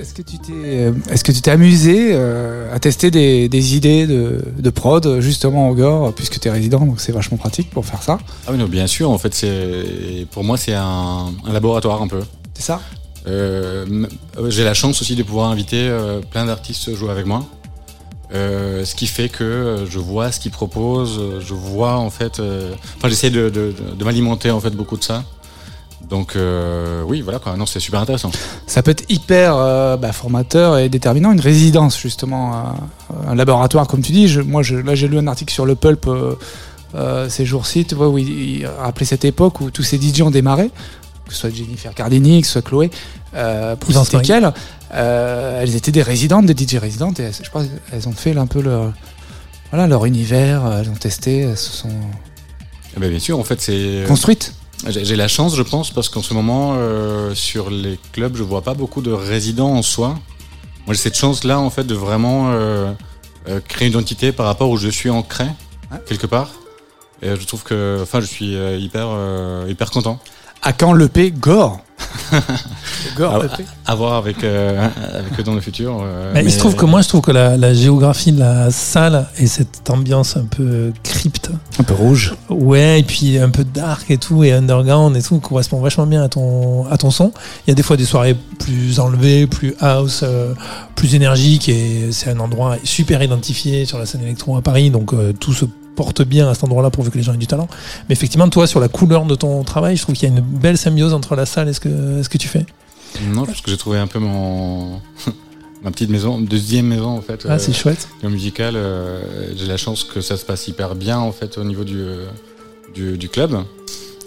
Est-ce que, tu t'es, euh, est-ce que tu t'es amusé euh, à tester des, des idées de, de, prod, justement, au Gore, puisque tu es résident, donc c'est vachement pratique pour faire ça? Ah oui, non, bien sûr. En fait, c'est, pour moi, c'est un, un laboratoire un peu. C'est ça? J'ai la chance aussi de pouvoir inviter plein d'artistes jouer avec moi. Euh, ce qui fait que euh, je vois ce qu'ils proposent, euh, je vois en fait, enfin j'essaie de, de, de m'alimenter en fait beaucoup de ça. Donc oui, voilà quoi. Non, c'est super intéressant. Ça peut être hyper bah, formateur et déterminant. Une résidence justement, un laboratoire comme tu dis. Je, moi, je, là, j'ai lu un article sur le pulp ces jours-ci, tu vois, où il, rappelait cette époque où tous ces DJ ont démarré, que ce soit Jennifer Cardini, que ce soit Chloé, pour citer qu'elle. Euh, elles étaient des résidentes, des DJ résidentes, et je crois qu'elles ont fait un peu leur, voilà, leur univers, euh, elles ont testé, elles se sont. Eh ben, bien sûr, en fait, c'est. Euh, construites J'ai la chance, je pense, parce qu'en ce moment, sur les clubs, je vois pas beaucoup de résidents en soi. Moi, j'ai cette chance-là, en fait, de vraiment créer une identité par rapport où je suis ancré, quelque part. Et je trouve que, enfin, je suis hyper, hyper content. À quand l'EP Gore Gore, à, voir avec, euh, avec eux dans le futur. Euh, mais, il se trouve que moi, je trouve que la, la, géographie de la salle et cette ambiance un peu crypte. Un peu rouge. Ouais, et puis un peu dark et tout, et underground et tout, correspond vachement bien à ton, à ton son. Il y a des fois des soirées plus enlevées, plus house, euh, plus énergiques, et c'est un endroit super identifié sur la scène électro à Paris, donc tout se porte bien à cet endroit-là pourvu que les gens aient du talent. Mais effectivement, toi, sur la couleur de ton travail, je trouve qu'il y a une belle symbiose entre la salle et ce que, ce que tu fais. Non, parce que j'ai trouvé un peu mon. ma petite maison, deuxième maison en fait. Ah, c'est euh, chouette. musical, euh, j'ai la chance que ça se passe hyper bien en fait au niveau du, euh, du, du, club.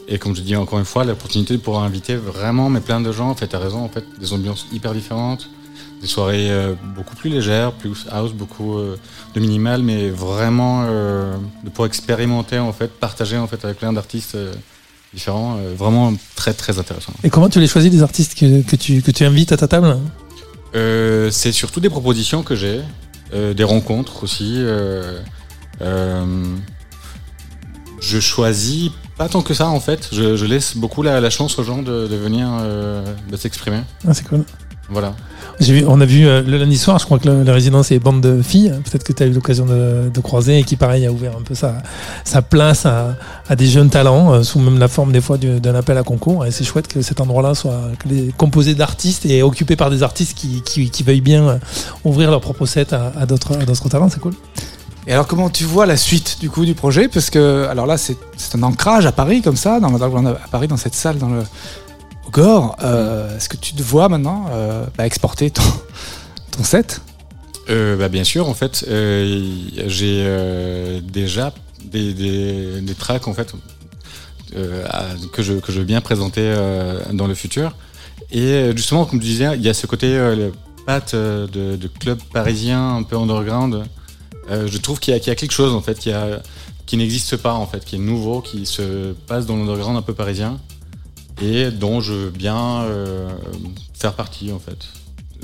Et comme je dis encore une fois, l'opportunité de pouvoir inviter vraiment mais plein de gens, en fait, t'as raison, en fait, des ambiances hyper différentes, des soirées euh, beaucoup plus légères, plus house, beaucoup de minimal, mais vraiment euh, de pouvoir expérimenter en fait, partager en fait avec plein d'artistes différents, vraiment très très intéressant. Et comment tu les choisis les artistes que, que, tu, que tu invites à ta table? C'est surtout des propositions que j'ai, des rencontres aussi. je choisis pas tant que ça en fait. Je, je laisse beaucoup la, la, chance aux gens de, de venir de s'exprimer. Ah, c'est cool. Voilà on a vu euh, le lundi soir, je crois que la, résidence est bande de filles. Peut-être que tu as eu l'occasion de, croiser et qui, pareil, a ouvert un peu sa, sa place à, des jeunes talents, euh, sous même la forme des fois d'un appel à concours. Et c'est chouette que cet endroit-là soit composé d'artistes et occupé par des artistes qui, qui, veuillent bien euh, ouvrir leur propre set à, à d'autres talents. C'est cool. Et alors, comment tu vois la suite du coup du projet? Parce que, alors là, c'est c'est un ancrage à Paris, comme ça, dans à Paris, dans cette salle, dans le Gore. Euh, Est-ce que tu te vois maintenant euh, bah, exporter ton, set? Euh, bah, bien sûr, en fait, j'ai déjà des, des, tracks que je veux bien présenter dans le futur. Et justement, comme tu disais, il y a ce côté le patte de, club parisien un peu underground. Je trouve qu'il y, a- quelque chose en fait qui n'existe pas en fait, qui est nouveau, qui se passe dans l'underground un peu parisien et dont je veux bien euh, faire partie en fait.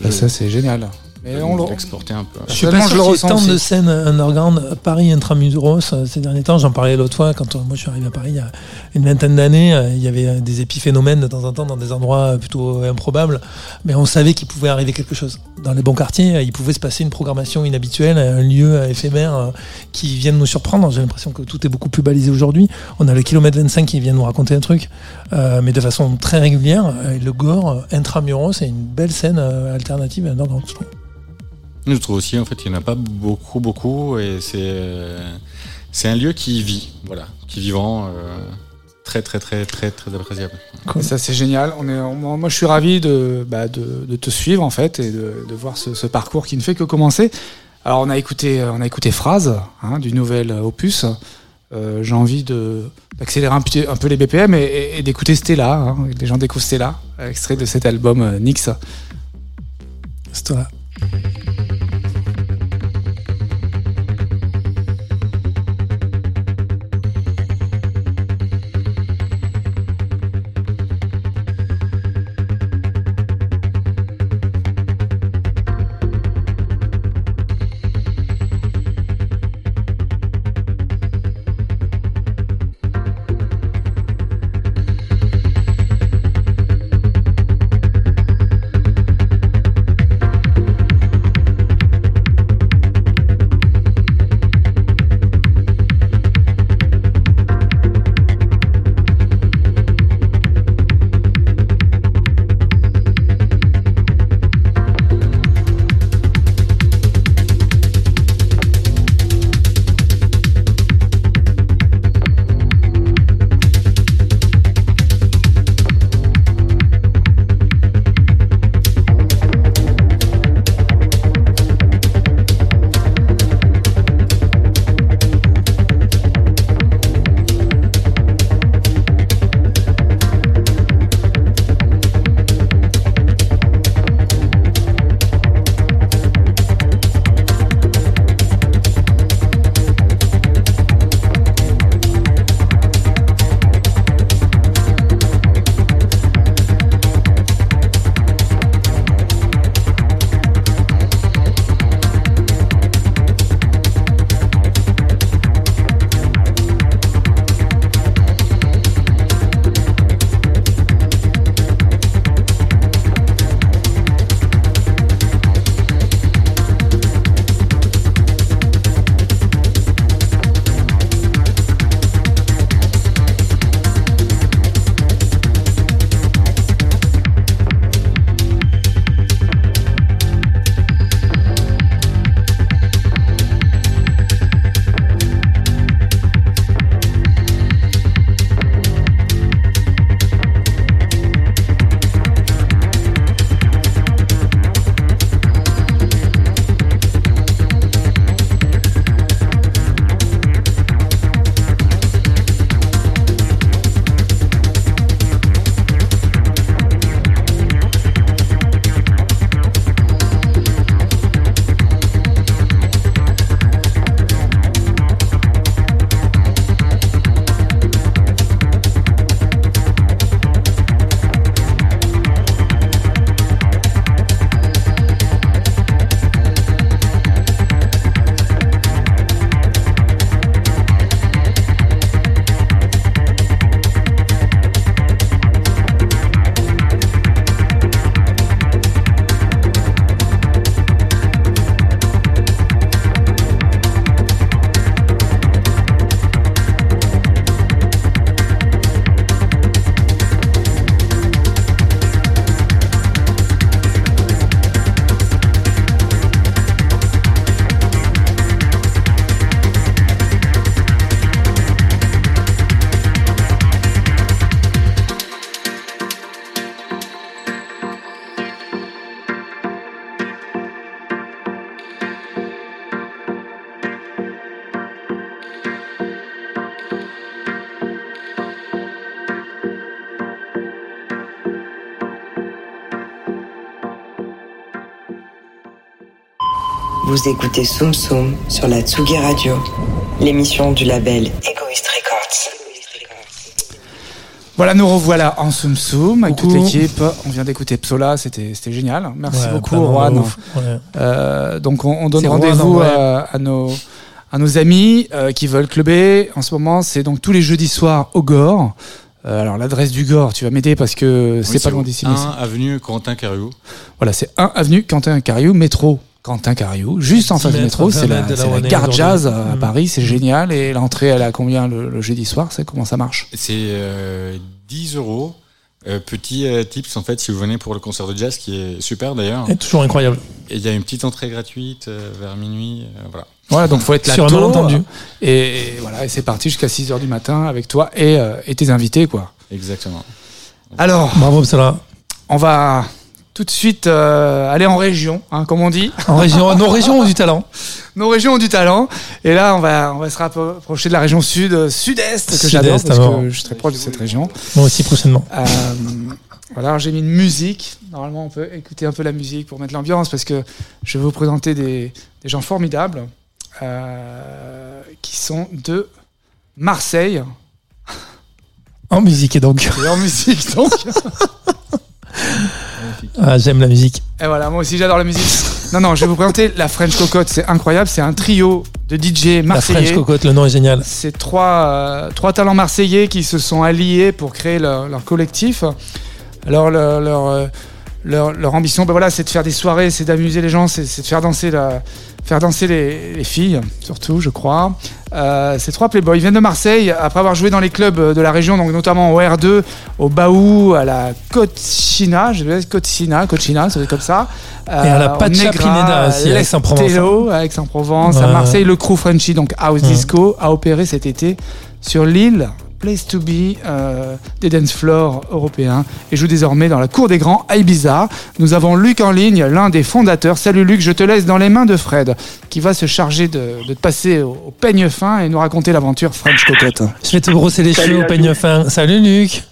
Bah, Ça, c'est génial. Mais on le- l'exporter un peu. Je suis pas je sûr le ressens tant de scènes underground Paris intramuros euh, ces derniers temps. J'en parlais l'autre fois quand euh, moi je suis arrivé à Paris il y a une vingtaine d'années. euh, Il y avait des épiphénomènes de temps en temps dans des endroits plutôt improbables, mais on savait qu'il pouvait arriver quelque chose. Dans les bons quartiers, il pouvait se passer une programmation inhabituelle, un lieu éphémère qui vient de nous surprendre. J'ai l'impression que tout est beaucoup plus balisé aujourd'hui. On a le kilomètre 25 qui vient nous raconter un truc, mais de façon très régulière. Le Gore, intramuros, c'est une belle scène alternative underground. je trouve. Je trouve aussi, en fait, il n'y en a pas beaucoup, beaucoup, et c'est euh, c'est un lieu qui vit, voilà, qui est vivant, euh, très, très, très, très, très appréciable. Ça c'est génial. On est, on- moi je suis ravi de, bah, de, de te suivre en fait et de, de voir ce, ce parcours qui ne fait que commencer. Alors on a écouté, on a écouté Phrase hein, du nouvel opus. Euh, J'ai envie d'accélérer un, peu les BPM et, et- et d'écouter Stella. Hein. Les gens découvrent Stella, extrait de cet album euh, Nix. C'est Vous écoutez Soum Soum sur la Tsugi Radio, l'émission du label Egoist Records. Voilà, nous revoilà en Soum Soum avec toute l'équipe. On vient d'écouter Psola, c'était c'était génial. Merci Ouais, beaucoup, Juan. ouais. Euh, donc, on, on donne rendez-vous euh, à nos à nos amis euh, qui veulent clubber. En ce moment, c'est donc tous les jeudis soirs au Gore. Euh, alors, l'adresse du Gore, tu vas m'aider parce que c'est Oui, pas loin d'ici. mais 1 c'est- avenue Corentin Cariou. Voilà, c'est 1 avenue Quentin Cariou, métro Quentin Cariou, juste en 10 face du métro. 20 C'est la, la jazz à Mm. Paris, c'est génial. Et l'entrée, elle a combien le, le jeudi soir C'est comment ça marche? C'est euh, 10 euros. Euh, petit euh, tips en fait si vous venez pour le concert de jazz qui est super d'ailleurs. Et toujours incroyable. Et il y a une petite entrée gratuite euh, vers minuit. euh, voilà. Voilà, donc faut être là Sur tôt. malentendu. Et, et voilà, et c'est parti jusqu'à 6 heures du matin avec toi et, euh, et tes invités, quoi. Exactement. Alors, Bravo, Psola. on va tout de suite euh, aller en région, hein, comme on dit. En région, nos régions ont du talent. Nos régions ont du talent. Et là, on va, on va se rapprocher de la région sud, euh, sud-est, que j'adore parce que je suis très proche de cette région. Moi aussi, prochainement. Euh, voilà, j'ai mis une musique. Normalement, on peut écouter un peu la musique pour mettre l'ambiance parce que je vais vous présenter des, des gens formidables euh, qui sont de Marseille. En musique, et donc. Et en musique, donc. Ah, J'aime la musique. Et voilà, moi aussi j'adore la musique. Non, non, je vais vous présenter la French Cocotte. C'est incroyable. C'est un trio de DJ La French marseillais. Cocotte, le nom est génial. C'est trois, euh, trois talents marseillais qui se sont alliés pour créer leur, leur collectif. Alors, leur, leur, euh, leur, leur ambition, ben voilà, c'est de faire des soirées, c'est d'amuser les gens, c'est de faire danser, la, faire danser les, les filles, surtout, je crois. Euh, ces trois playboys ils viennent de Marseille après avoir joué dans les clubs de la région, donc notamment au R2, au Baou, à la Cochina, je vais dire Cochina, Cochina, c'est comme ça. Et à la Euh, Pacha Pineda aussi, à Aix-en-Provence. à Aix-en-Provence, à. Marseille, le Crew Frenchy, donc House Ouais. Disco, a opéré cet été sur l'île Place to Be euh, des dance floors européens et joue désormais dans la cour des grands à Ibiza. Nous avons Luc en ligne, l'un des fondateurs. Salut Luc, je te laisse dans les mains de Fred qui va se charger de, de te passer au, au peigne fin et nous raconter l'aventure French Cocotte. Je vais te brosser les Salut cheveux au à peigne fin. Salut, Luc.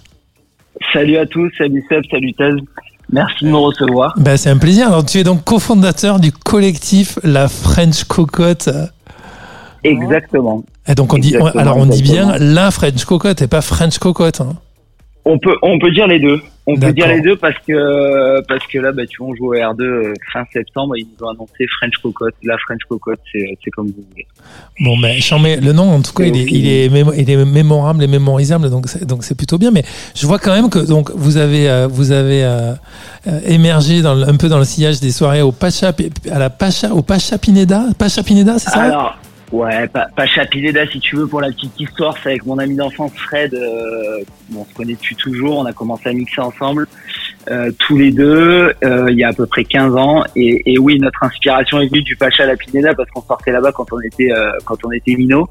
Salut à tous, salut Seb, salut Tez. Merci de me recevoir. Ben, c'est un plaisir. Alors, tu es donc cofondateur du collectif La French Cocotte. Exactement. Et donc, on dit, on- Exactement, alors, on dit bien. La French Cocotte et pas French Cocotte. hein. On peut, on peut dire les deux. On peut dire les deux parce que, parce que là, bah, tu vois, on joue au R2 euh, fin septembre et ils nous ont annoncé French Cocotte. La French Cocotte, c'est, c'est comme vous voulez. Bon, mets- le nom, en tout cas, il est, il est, mémo- il est mémorable et mémorisable, donc c'est, donc c'est plutôt bien. Mais je vois quand même que donc vous avez, euh, vous avez euh, euh, émergé dans un peu dans le sillage des soirées au Pacha, à la Pacha, au Pacha Pineda, Pacha Pineda, c'est ça? Alors, ouais, pas, pas Chapineda si tu veux pour la petite histoire. C'est avec mon ami d'enfance Fred. Euh, on se connaît depuis toujours. On a commencé à mixer ensemble euh, tous les deux euh, il y a à peu près 15 ans. Et, et oui, notre inspiration est venue du Pacha à la Pineda parce qu'on sortait là-bas quand on était euh, quand on était minot.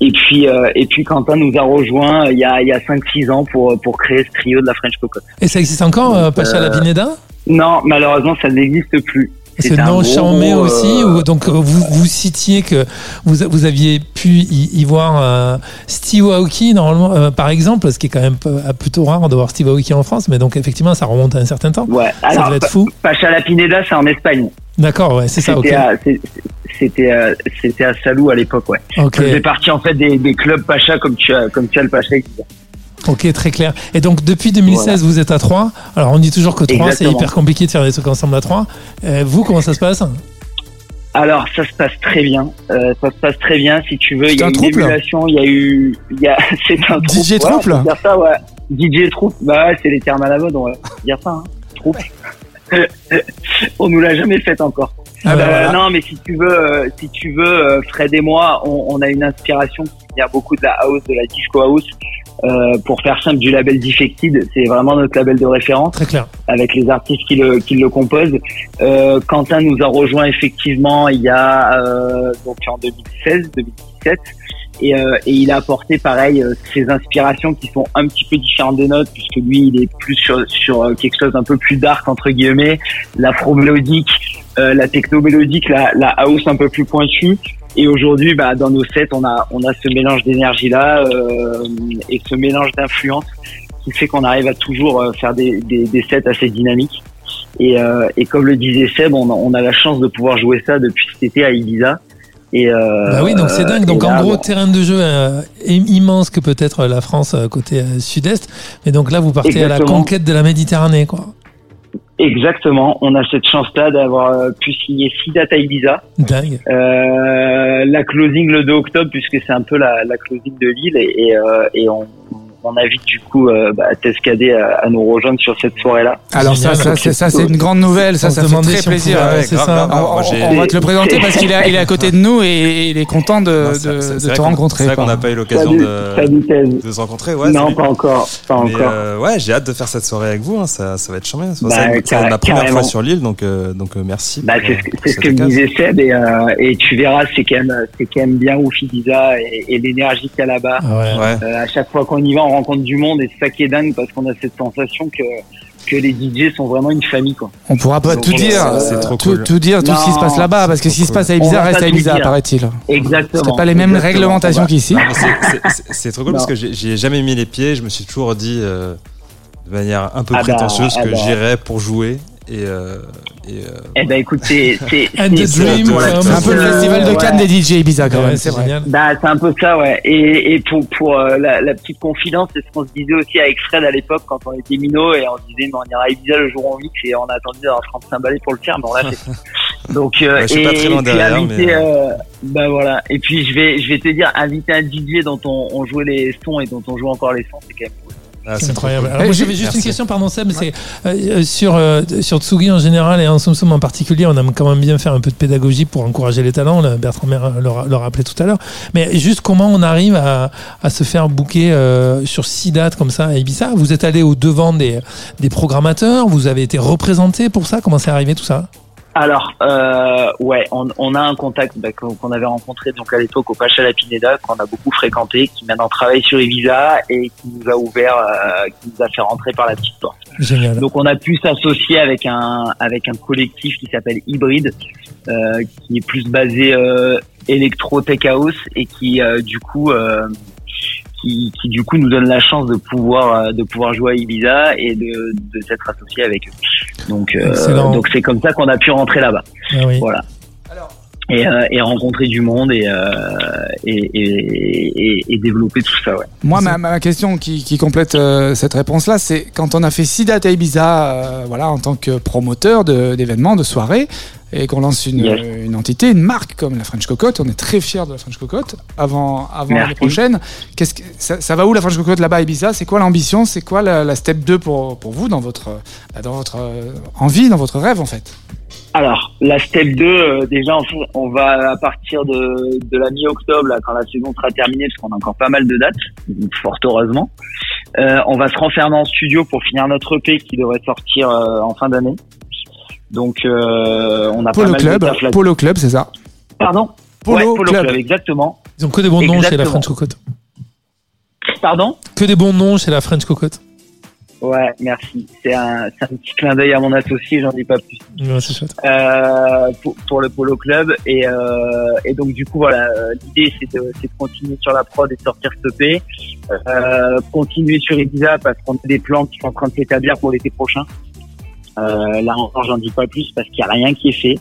Et puis euh, et puis Quentin nous a rejoint euh, il y a il y a 5-6 ans pour pour créer ce trio de la French Cocotte. Et ça existe encore, euh, Pacha Euh, la Pineda Non, malheureusement ça n'existe plus. C'est non charmé gros, aussi. euh, Ou, donc euh, vous, vous citiez que vous, vous aviez pu y, y voir euh, Steve Aoki normalement, euh, par exemple, ce qui est quand même plutôt rare de voir Steve Aoki en France, mais donc effectivement ça remonte à un certain temps. Ouais. ça Alors devait être fou. Pacha la Pineda c'est en Espagne. D'accord, ouais, c'est ça. C'était c'était à, c'était à Salou à l'époque, ouais. Ok. Ça faisait partie en fait des, des clubs Pacha comme tu as, comme tu as le Pacha. ici. Ok, très clair. Et donc depuis 2016, vous êtes à 3. Alors on dit toujours que 3 c'est hyper compliqué de faire des trucs ensemble à 3. Euh, vous, comment ça se passe? Alors ça se passe très bien. Euh, ça se passe très bien. Si tu veux, il y a un une trouble émulation. Il y a eu, il y a, c'est un trouble. DJ Voilà, trouble dire ça, ouais. DJ trouble. Bah ouais, c'est les termes à la mode. On va dire ça. Hein. Trouble. on nous l'a jamais fait encore. Ah bah Euh, voilà. Non, mais si tu veux, euh, si tu veux, Fred et moi, on, on a une inspiration qui vient beaucoup de la house, de la disco house. Euh, pour faire simple, du label Defected, c'est vraiment notre label de référence Très clair. avec les artistes qui le, qui le composent. Euh, Quentin nous a rejoint effectivement il y a euh, donc en 2016, 2017. Et, euh, et il a apporté pareil euh, ses inspirations qui sont un petit peu différentes des nôtres puisque lui il est plus sur, sur quelque chose d'un peu plus dark entre guillemets, l'afro mélodique, euh, la techno mélodique, la, la house un peu plus pointue. Et aujourd'hui, bah, dans nos sets, on a on a ce mélange d'énergie là euh, et ce mélange d'influence qui fait qu'on arrive à toujours euh, faire des, des, des sets assez dynamiques. Et, euh, et comme le disait Seb, on a, on a la chance de pouvoir jouer ça depuis cet été à Ibiza. Et euh, Bah oui, donc c'est dingue. Donc en gros, bon, terrain de jeu im- immense que peut-être la France côté sud-est. Mais donc là, vous partez à la conquête de la Méditerranée, quoi. Exactement, on a cette chance-là d'avoir euh, pu signer six dates à Ibiza. Dingue. Euh, la closing le 2 octobre puisque c'est un peu la, la closing de Lille et, et, euh, et on, on invite du coup euh, bah, Tescadé à, à nous rejoindre sur cette soirée-là. Alors ça, ça, c'est ça, c'est une grande nouvelle. Ça, ça fait très si plaisir. Ouais, ça. On, va te le présenter c'est- parce qu'il est, il est à côté de nous et il est content de, Non, de, c'est- c'est de vrai te rencontrer. C'est vrai qu'on n'a pas eu l'occasion de, se rencontrer. Ouais, non, pas encore, pas encore. euh, ouais, j'ai hâte de faire cette soirée avec vous. hein. Ça, ça va être charmant. Bah, carré- ma première carrément. fois sur l'île, donc, euh, donc euh, merci. Bah, c'est ce que, c'est disait Seb et, et tu verras, c'est quand même, c'est quand même bien ouf Ibiza et, l'énergie qu'il y a là-bas. À chaque fois qu'on y va, on rencontre du monde et c'est ça qui est dingue parce qu'on a cette sensation que que les DJ sont vraiment une famille quoi. On pourra pas Donc, tout euh, dire, c'est euh, trop tout, cool. tout dire, tout ce qui se passe là-bas, parce que ce qui se passe à. Ibiza reste à Ibiza, paraît-il. Exactement. C'est pas les mêmes Exactement. réglementations qu'ici. C'est- trop cool Non. parce que j'ai- j'y ai jamais mis les pieds. Je me suis toujours dit euh, de manière un peu Ah bah, prétentieuse ah que bah. j'irais pour jouer. Et, euh, et, euh, Eh ben écoute, c'est c'est c'est- C'est un peu le festival de Cannes ouais. des DJ Ibiza quand Ouais, même, c'est c'est génial. Bah, c'est un peu ça, ouais. Et, et pour, pour euh, la, la petite confidence, c'est ce qu'on se disait aussi avec Fred à l'époque quand on était minot et on se disait, mais on ira à Ibiza le jour où on mix et on a attendu d'avoir 35 balais pour le faire, mais on l'a fait. Donc, euh, Ouais, je suis et, pas très loin et puis derrière, inviter, mais, bah voilà. Et puis je vais, je vais te dire, inviter un DJ dont on, on jouait les sons et dont on joue encore les sons, c'est quand même cool. Ah, C'est incroyable. Alors moi j'avais juste merci. une question, pardon Seb, c'est euh, euh, sur euh, sur Tsugi en général et en Soum en particulier, on aime quand même bien faire un peu de pédagogie pour encourager les talents. Là, Bertrand Maire le, le rappelait tout à l'heure. Mais juste comment on arrive à, à se faire euh, sur six dates comme ça à Ibiza? Vous êtes allé au devant des des programmateurs, vous avez été représenté pour ça? Comment c'est arrivé tout ça? Alors, euh, ouais, on, on a un contact bah, qu'on avait rencontré donc à l'époque au Pacha La Pineda, qu'on a beaucoup fréquenté, qui maintenant travaille sur Ibiza et qui nous a ouvert, euh, qui nous a fait rentrer par la petite porte. Génial. Donc on a pu s'associer avec un avec un collectif qui s'appelle Hybrid, euh, qui est plus basé euh, électro tech house et qui euh, du coup euh, qui, qui du coup nous donne la chance de pouvoir euh, de pouvoir jouer à Ibiza et de, de s'être associé avec eux. Donc euh, donc c'est comme ça qu'on a pu rentrer là-bas. Ah oui. Voilà. Et, euh, et rencontrer du monde et, euh, et, et, développer tout ça, ouais. Moi, ma, ma question qui, qui complète euh, cette réponse-là, c'est quand on a fait six dates à Ibiza, euh, voilà, en tant que promoteur d'événements, de, soirées, et qu'on lance une, Yes. une entité, une marque comme la French Cocotte, on est très fiers de la French Cocotte. Avant, avant l'année prochaine, qu'est-ce que ça, ça va où la French Cocotte là-bas à Ibiza? C'est quoi l'ambition? C'est quoi la, la step 2 pour, pour vous dans votre, euh, dans votre euh, envie, dans votre rêve en fait? Alors, la step 2, euh, déjà, on va à partir de, de la mi-octobre, là, quand la saison sera terminée, parce qu'on a encore pas mal de dates, donc, fort heureusement. Euh, on va se renfermer en studio pour finir notre EP qui devrait sortir euh, en fin d'année. Donc, euh, on a pas Polo mal Club, de taf là Polo Club, c'est ça? Pardon? Polo Ouais, Polo Club. Club, exactement. Ils ont que des bons noms chez la. French Cocotte. Pardon? Que des bons noms chez la French Cocotte. Ouais, merci. C'est un, c'est un petit clin d'œil à mon associé, j'en dis pas plus. Ouais, euh, pour, pour le Polo Club. Et, euh, et donc du coup voilà euh, l'idée c'est de, c'est de continuer sur la prod et de sortir ce EP euh, continuer sur Ibiza parce qu'on a des plans qui sont en train de s'établir pour l'été prochain. Euh, là encore j'en dis pas plus parce qu'il y a rien qui est fait.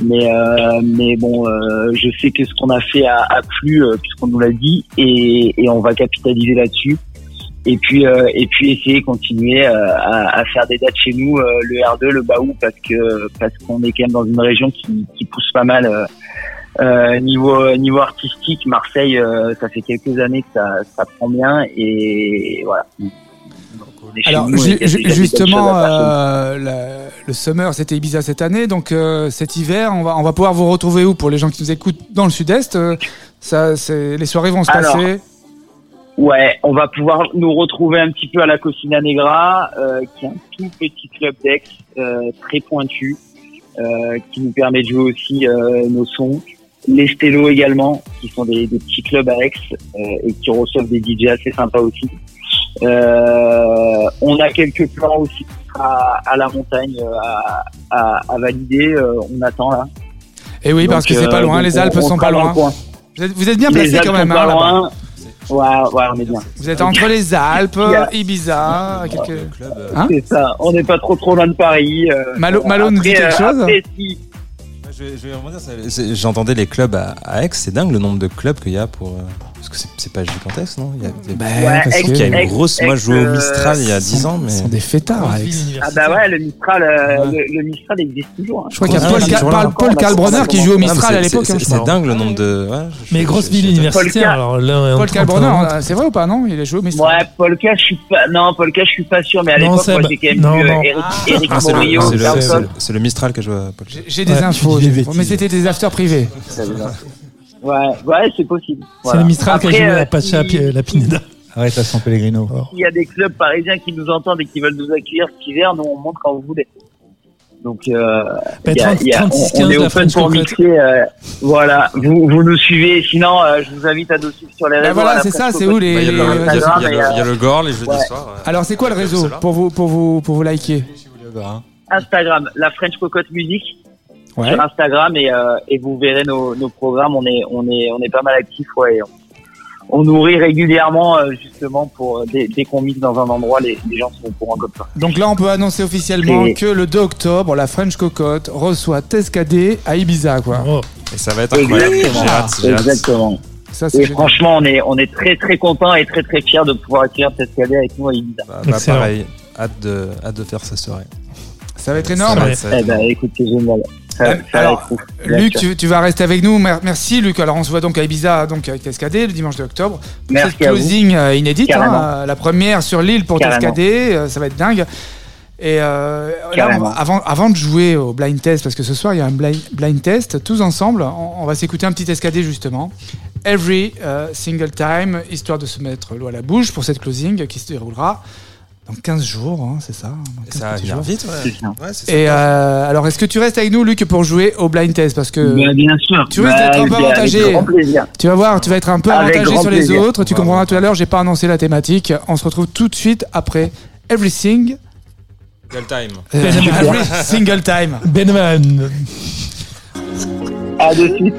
Mais euh, mais bon euh, je sais que ce qu'on a fait a, a plu euh, puisqu'on nous l'a dit. Et, et on va capitaliser là-dessus et puis euh, et puis essayer continuer euh, à, à faire des dates chez nous euh, le R2 le Baou parce que parce qu'on est quand même dans une région qui, qui pousse pas mal euh, euh, niveau niveau artistique Marseille euh, ça fait quelques années que ça ça prend bien et voilà Alors nous ju- ju- justement, euh, la- le summer c'était Ibiza cette année, donc euh, cet hiver on va on va pouvoir vous retrouver où pour les gens qui nous écoutent dans le sud-est euh, Ça, c'est les soirées vont se Alors, passer. Ouais, on va pouvoir nous retrouver un petit peu à la Cocina Negra, euh, qui est un tout petit club d'ex, euh, très pointu, euh, qui nous permet de jouer aussi euh, nos sons. Les Stello également, qui sont des, des petits clubs à Aix euh, et qui reçoivent des DJ assez sympas aussi. Euh, on a quelques plans aussi à, à la montagne à, à, à valider. euh, on attend là. Et oui, parce que c'est pas loin, les Alpes on sont pas loin. Vous êtes, vous êtes bien placé quand même, hein, pas là-bas. loin. Ouais, ouais, on est bien. Vous êtes entre les Alpes, Yeah. Ibiza, quelques. euh, Hein C'est ça. On n'est pas trop trop loin de Paris. euh, Malo- Malo nous dit quelque euh, chose après, si- Je vais, je vais rebondir, ça- c'est- J'entendais les clubs à, à Aix, c'est dingue le nombre de clubs qu'il y a pour. euh, parce que c'est- c'est pas gigantesque, non? Il y a, il y a- Bah, Ouais, parce Aix, que il y a une grosse. Moi, je jouais euh, au Mistral il y a 10 ans, mais. Ce sont des fêtards, Alex. Ah bah ouais, le Mistral, euh, Ouais. le, le Mistral existe toujours. hein. Je crois qu'il y a Ah, Paul, c'est là. Paul- Paul Kalbronner qui joue au Non, Mistral à c'est- l'époque. c'est- hein, C'est dingue le nombre de. ouais, je- Mais je- grosse ville universitaire. Alors là, Paul Kalbronner, euh, c'est vrai ou pas, non Il a joué au Mistral. Ouais, Polka, je suis pas. Non, Polka, je suis pas sûr, mais à l'époque, moi, j'ai quand même vu euh, non. Eric, Ah, c'est le- Morillo, c'est le- c'est c'est Mistral que je vois. Paul. J'ai- J'ai des infos, mais c'était des afters privés. Ouais, ouais, c'est possible. C'est Voilà. le Mistral qui a joué euh, à Pacha si- la Pineda. Arrête à San Pellegrino. S'il y a des clubs parisiens qui nous entendent et qui veulent nous accueillir cet hiver, nous on monte quand vous voulez. Donc, euh, il y a- 30, il y a- 36, on, on 15, est la open pour mixer. euh, voilà, vous, vous nous suivez. Sinon, euh, je vous invite à nous suivre sur les Bah réseaux. voilà, à la c'est ça, c'est où les- Bah, Il y a le- il y a- il il il Gore les jeudis ouais. soirs. Alors, c'est quoi le réseau pour vous, pour vous, pour vous liker Instagram, la French Cocotte Music Ouais. sur Instagram et, euh, et vous verrez nos, nos programmes. On est, on est, on est pas mal actifs, ouais. et On, on nourrit régulièrement euh, justement pour euh, dès, dès qu'on mixe dans un endroit, les, les gens sont au courant comme ça. Donc là, on peut annoncer officiellement Et- que le 2 octobre, la French Cocotte reçoit Tescadé à Ibiza, quoi. Oh. Et ça va être incroyable. J'ai Exactement. hâte, j'ai hâte. Exactement. Ça, c'est Et génial. franchement, on est, on est très très content et très très fiers de pouvoir accueillir cadet avec nous à Ibiza. Bah, bah, pareil, hâte de, hâte de faire cette soirée. Ça va être Ça énorme. va être- ça va Eh être ben, énorme. écoute, c'est génial. Ça, Euh, ça alors, Luc, tu, tu vas rester avec nous. Mer- Merci, Luc. Alors, on se voit donc à Ibiza, donc avec Tescadé, le dimanche de octobre. Merci Cette à vous. closing euh, inédite, hein, la première sur l'île pour euh, ça va être dingue. Et euh, là, avant, avant de jouer au blind test, parce que ce soir il y a un blind, blind test, tous ensemble, on, on va s'écouter un petit Tescadé justement. Every euh, single time, histoire de se mettre l'eau à la bouche pour cette closing qui se déroulera dans 15 jours, hein, c'est ça dans 15 Ça va petits venir jours. vite, ouais. Ouais, Et euh, alors, est-ce que tu restes avec nous, Luc, pour jouer au blind test? Parce que Bah, bien sûr. tu risques d'être un peu Bah, avec avantagé. tu vas voir, tu vas être un peu Avec avantagé sur les plaisir. autres. Tu comprendras tout à l'heure, j'ai pas annoncé la thématique. On se retrouve tout de suite après Everything. Girl time. Euh, every single time. Benman. À de suite.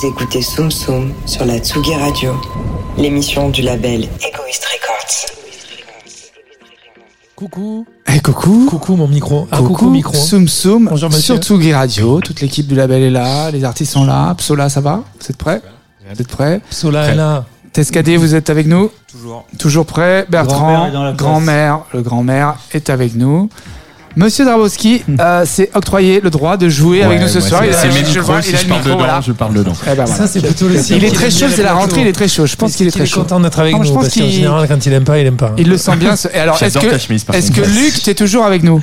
Vous écoutez Soum Soum sur la Tsugi Radio, l'émission du label Egoist Records. Coucou. Eh coucou. Coucou mon micro. Ah, coucou, micro. Soum Soum. Bonjour, monsieur. Sur Tsugi Radio. Toute l'équipe du label est là. Les artistes sont là. Psola, ça va? Vous êtes prêts? Vous êtes prêts? Sola est là. Tescadé, vous êtes avec nous? Toujours. Toujours prêt? Bertrand, grand-mère, le grand-mère est avec nous. Monsieur Drabowski euh, s'est octroyé le droit de jouer avec nous ce soir. Il a- C'est le je micro, vois, si il a je le parle micro, dedans, voilà. je parle dedans. Eh ben voilà. Ça, c'est plutôt le signe Il est très chaud, c'est la rentrée, il est très chaud. Je pense qu'il est très chaud. content d'être avec Non, nous. je pense parce qu'en qu'il- général, quand il aime pas, il aime pas. Il le sent bien. ce- Et alors, est-ce J'adore que, ta chemise, par est-ce que contre. Luc, t'es toujours avec nous?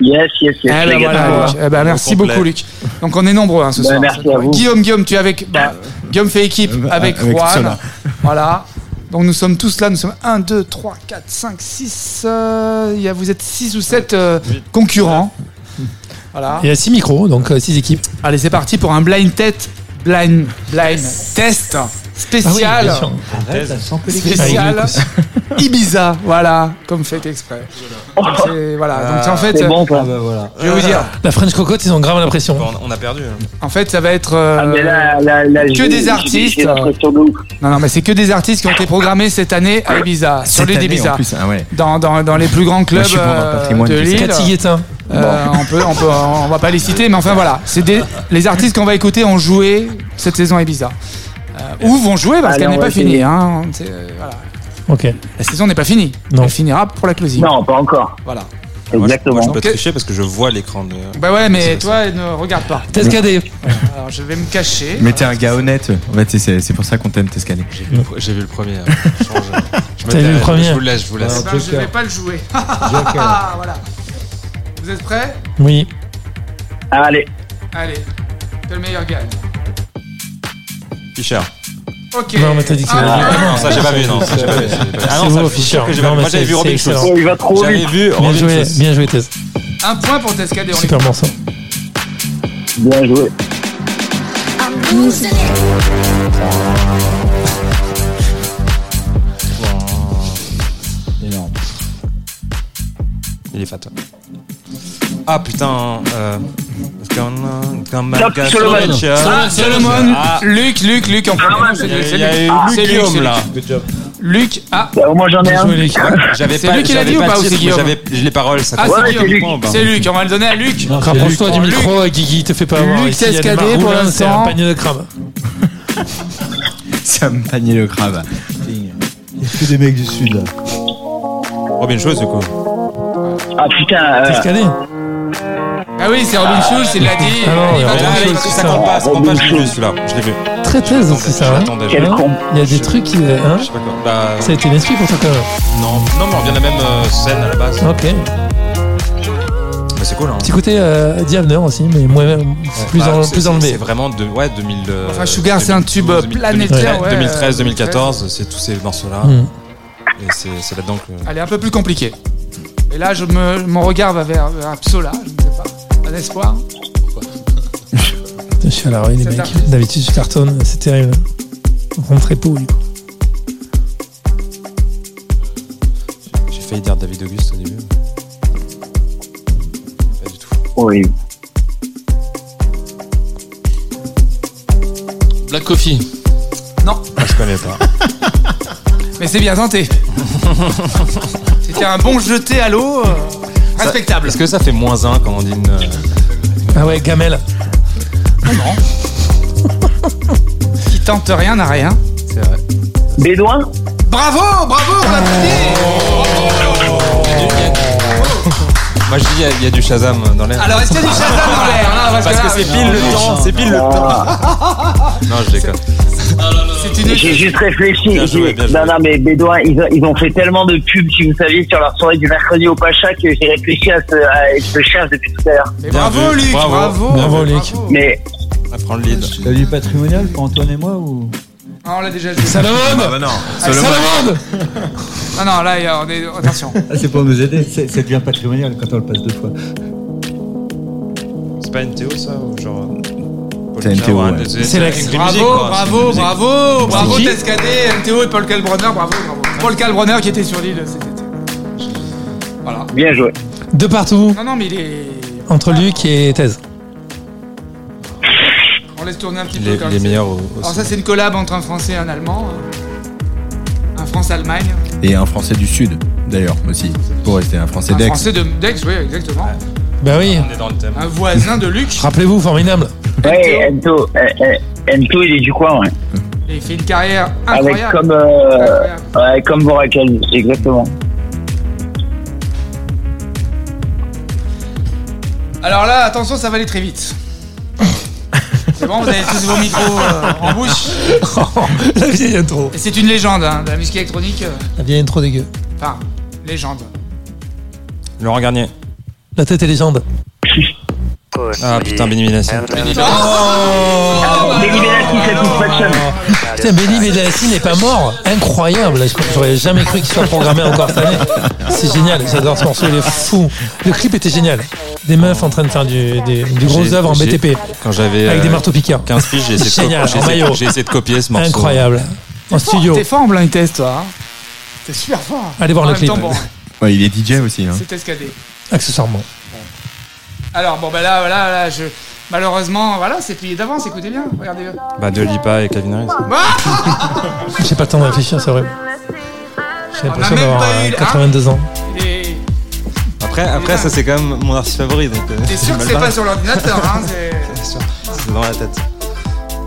Yes, yes, yes. Eh les ben gars, voilà, ça va. Luc. Eh ben, merci complet. beaucoup, Luc. Donc on est nombreux hein, ce Ben, soir. merci à vous. Guillaume, Guillaume, tu es avec. bah, Guillaume fait équipe Euh, avec, avec Juan. Voilà. Donc nous sommes tous là. Nous sommes 1, 2, 3, 4, 5, 6. il y a, vous êtes 6 ou 7 concurrents. Voilà. Il y a six micros, donc euh, six équipes. Allez, c'est parti pour un blind test. Blind, blind test Ah spécial. les spécial Ibiza. Voilà, comme fait exprès. Donc, c'est- voilà. Donc en fait, C'est bon, Ah bah voilà. je vais vous dire. La French Cocotte, ils ont grave l'impression. Bon, on a perdu. hein. En fait, ça va être. euh, Ah, mais là, là, là, que j'ai- des j'ai- artistes. j'ai l'impression de ouf. Non, non, mais c'est que des artistes qui ont été programmés cette année à Ibiza, sur Cette l'île année, d'Ibiza, en plus, ah ouais. dans, dans, dans les plus grands clubs je suis bon dans le euh, patrimoine, de tu sais. l'île. Cathy Guettin. Euh, on peut, on peut, on va pas les citer, mais enfin voilà, c'est des les artistes qu'on va écouter ont joué cette saison à Ibiza. Euh, ou vont jouer parce Allez, qu'elle on n'est va pas essayer. finie. Hein. C'est, euh, voilà. Ok. La saison n'est pas finie. Non. Elle finira pour la closing. Non, pas encore. Voilà. Moi, je- Exactement. Moi, je peux tricher parce que je vois l'écran de. Bah ouais, mais toi, ne regarde pas. Tescadé. Alors je vais me cacher. Mais t'es un gars honnête. En fait, c'est- pour ça qu'on t'aime, Tescalé. J'ai vu, j'ai vu le premier. hein. T'as vu le premier Je vous laisse, je vous laisse. Eh ben, je vais pas le jouer. Ah, voilà. Vous êtes prêts? Oui. Allez. Allez, que le meilleur gagne. Fischer. Ok. Non, mais t'as dit que c'était- Ah, Non, ça j'ai pas vu, non. ça, j'ai pas vu, j'ai pas vu. Ah C'est non, ça, beau, je suis Fischer. sûr que j'ai Non, pas vu. mais Moi j'avais c'est- vu Robin c'est Schulz. excellent. Il va trop J'avais vite. vu Bien joué, Schulz. bien joué, Tess. Un point pour Tescadé. on Super morceau. Bien joué. Énorme. Il est fat. Ah putain. Euh... Solomon. Ah, Solomon, Ah. Luc, Luc, Luc en premier. C'est Il y a- c'est Luc. Ah, Luc c'est Luc, Guillaume, c'est là. Luc. Luc, ah, Au moins, j'en ai Bien un. Luc. J'avais C'est pas, lui qui l'a dit ou pas c'est Guillaume J'avais les paroles, ça ah compte. c'est Guillaume. c'est Luc. C'est Luc, on va le donner à Luc. C'est Rapproche-toi du Luc. micro, euh, Guigui, te fais pas avoir. Luc Tescadé, pour maroulins, C'est un l'instant. panier de crabe. C'est un panier de crabe. Il y a que des mecs du sud là. Robin Schulz du coup. Ah putain. euh, Tescadé. Ah oui, c'est Robin Schulz, il l'a dit. Ah non, il va y a Mais là, trouver. Robin ça Schulz, ça compte pas, ça compte pas, je l'ai vu celui-là. Je l'ai vu. Très thèse aussi, ça. hein. J'attendais, Quel con. Il y a des trucs qui. Hein Je sais pas quoi. Bah, Ça a été une esprit pour toi quand même. non, non, mais on vient de la même euh, scène à la base. Ok. Mais c'est cool, hein. Petit côté euh, Diabner aussi, mais moins, plus, Bah, en, c'est- plus c'est- enlevé. C'est vraiment de, ouais, 2000. euh, Enfin, Sugar, c'est un tube 2012, planétaire, ouais. 2013, 2014, c'est tous ces morceaux-là. Hmm. Et c'est c'est là-dedans que. Allez, un peu plus compliqué. Et là, je me, mon regard va vers, vers Psola, je pas. Un espoir Je suis à la rue, les mecs. D'habitude, je cartonne, c'est terrible. Rentrez pas, lui. J'ai failli dire David Auguste au début. Pas du tout. Oui. Black Coffee. Non, Ah, je connais pas. mais c'est bien tenté. C'était un bon jeté à l'eau. Respectable. Est-ce que ça fait moins 1 quand on dit une. euh, Ah ouais, Gamel. Qui tente rien n'a rien. C'est vrai. Bédouin Bravo, bravo, on. Moi je dis, il y a- il y, a du Shazam dans l'air. Alors, est-ce qu'il y a du Shazam dans l'air? Parce que c'est pile le temps, c'est pile le temps. Non, je déconne. C'est une J'ai juste réfléchi. Bien joué, J'ai- bien joué. non, non, mais Bédouin, ils ont, ils ont fait tellement de pubs, si vous saviez, sur leur soirée du mercredi au Pacha que j'ai réfléchi à ce, à ce cherche depuis tout à l'heure. Bien bravo, Luc, bravo. bravo. Bravo, Luc. Mais On va prendre le lead. T'as vu patrimonial pour Antoine et moi ou? Ah, on l'a déjà joué. Salomon Ah bah non. Ah, Solomon. Salomon Non, non, là, il y a- on est. Attention. Ah, c'est pour nous aider. C'est- Ça devient patrimonial quand on le passe deux fois. C'est pas NTO ça ou genre. C'est NTO, ouais. C'est. Green Bravo, bravo, bravo, bravo, qui Tescadé, MTO et Paul Kalbronner, bravo, bravo. Paul Kalbronner qui était sur l'île cet été. Voilà. bien joué. De partout, Non, non, mais il est. entre Luc et Thèse. On laisse tourner un petit peu. Les, meilleurs au- Alors ça, c'est une collab entre un Français et un Allemand. Un France-Allemagne. Et un Français du Sud, d'ailleurs, aussi. Pour rester un Français Un d'Aix. Français de Dex, oui, exactement. Bah oui. On est dans le thème. Un voisin de luxe. Rappelez-vous, formidable. Ouais, Ento, euh, euh, Ento, il est du coin, ouais. Et il fait une carrière Avec incroyable. comme, euh, ouais, comme Vorakel, exactement. Alors là, attention, ça va aller très vite. C'est bon, vous avez tous vos micros euh, en bouche. La vieille intro. Et c'est une légende hein, de la musique électronique. euh, La vieille intro dégueu. Enfin, légende. Laurent Garnier. La tête est légende. Ah putain, Benny Benassi. Benny Benassi, Satisfaction. Putain, Benny Benassi n'est pas mort. Incroyable. J'aurais jamais cru qu'il soit programmé encore cette année. C'est génial. J'adore ce morceau. Il est fou. Le clip était génial. Des meufs en train de faire du, des, du gros œuvre en BTP. Quand j'avais Avec des euh, marteaux piqueurs. 15 piges, j'ai essayé, de Génial, copier- j'ai en essayé- maillot. j'ai essayé de copier ce morceau. Incroyable. En studio. T'es fort en blind test, toi. hein. T'es super fort. Allez voir le clip. temps, bon, Ouais, il est DJ aussi. Hein. c'est escadé. Accessoirement. Alors, bon, bah là, là, là, je. Malheureusement, voilà, c'est plié d'avance, écoutez bien, regardez. Bah, de Lipa et Calvin Harris. J'ai pas le temps de réfléchir, c'est vrai. J'ai l'impression d'avoir pas euh, eu- 82 ans. Après, après ça, c'est quand même mon artiste favori. donc. euh, T'es sûr que c'est pas sur l'ordinateur, hein c'est- C'est sûr, C'est dans la tête.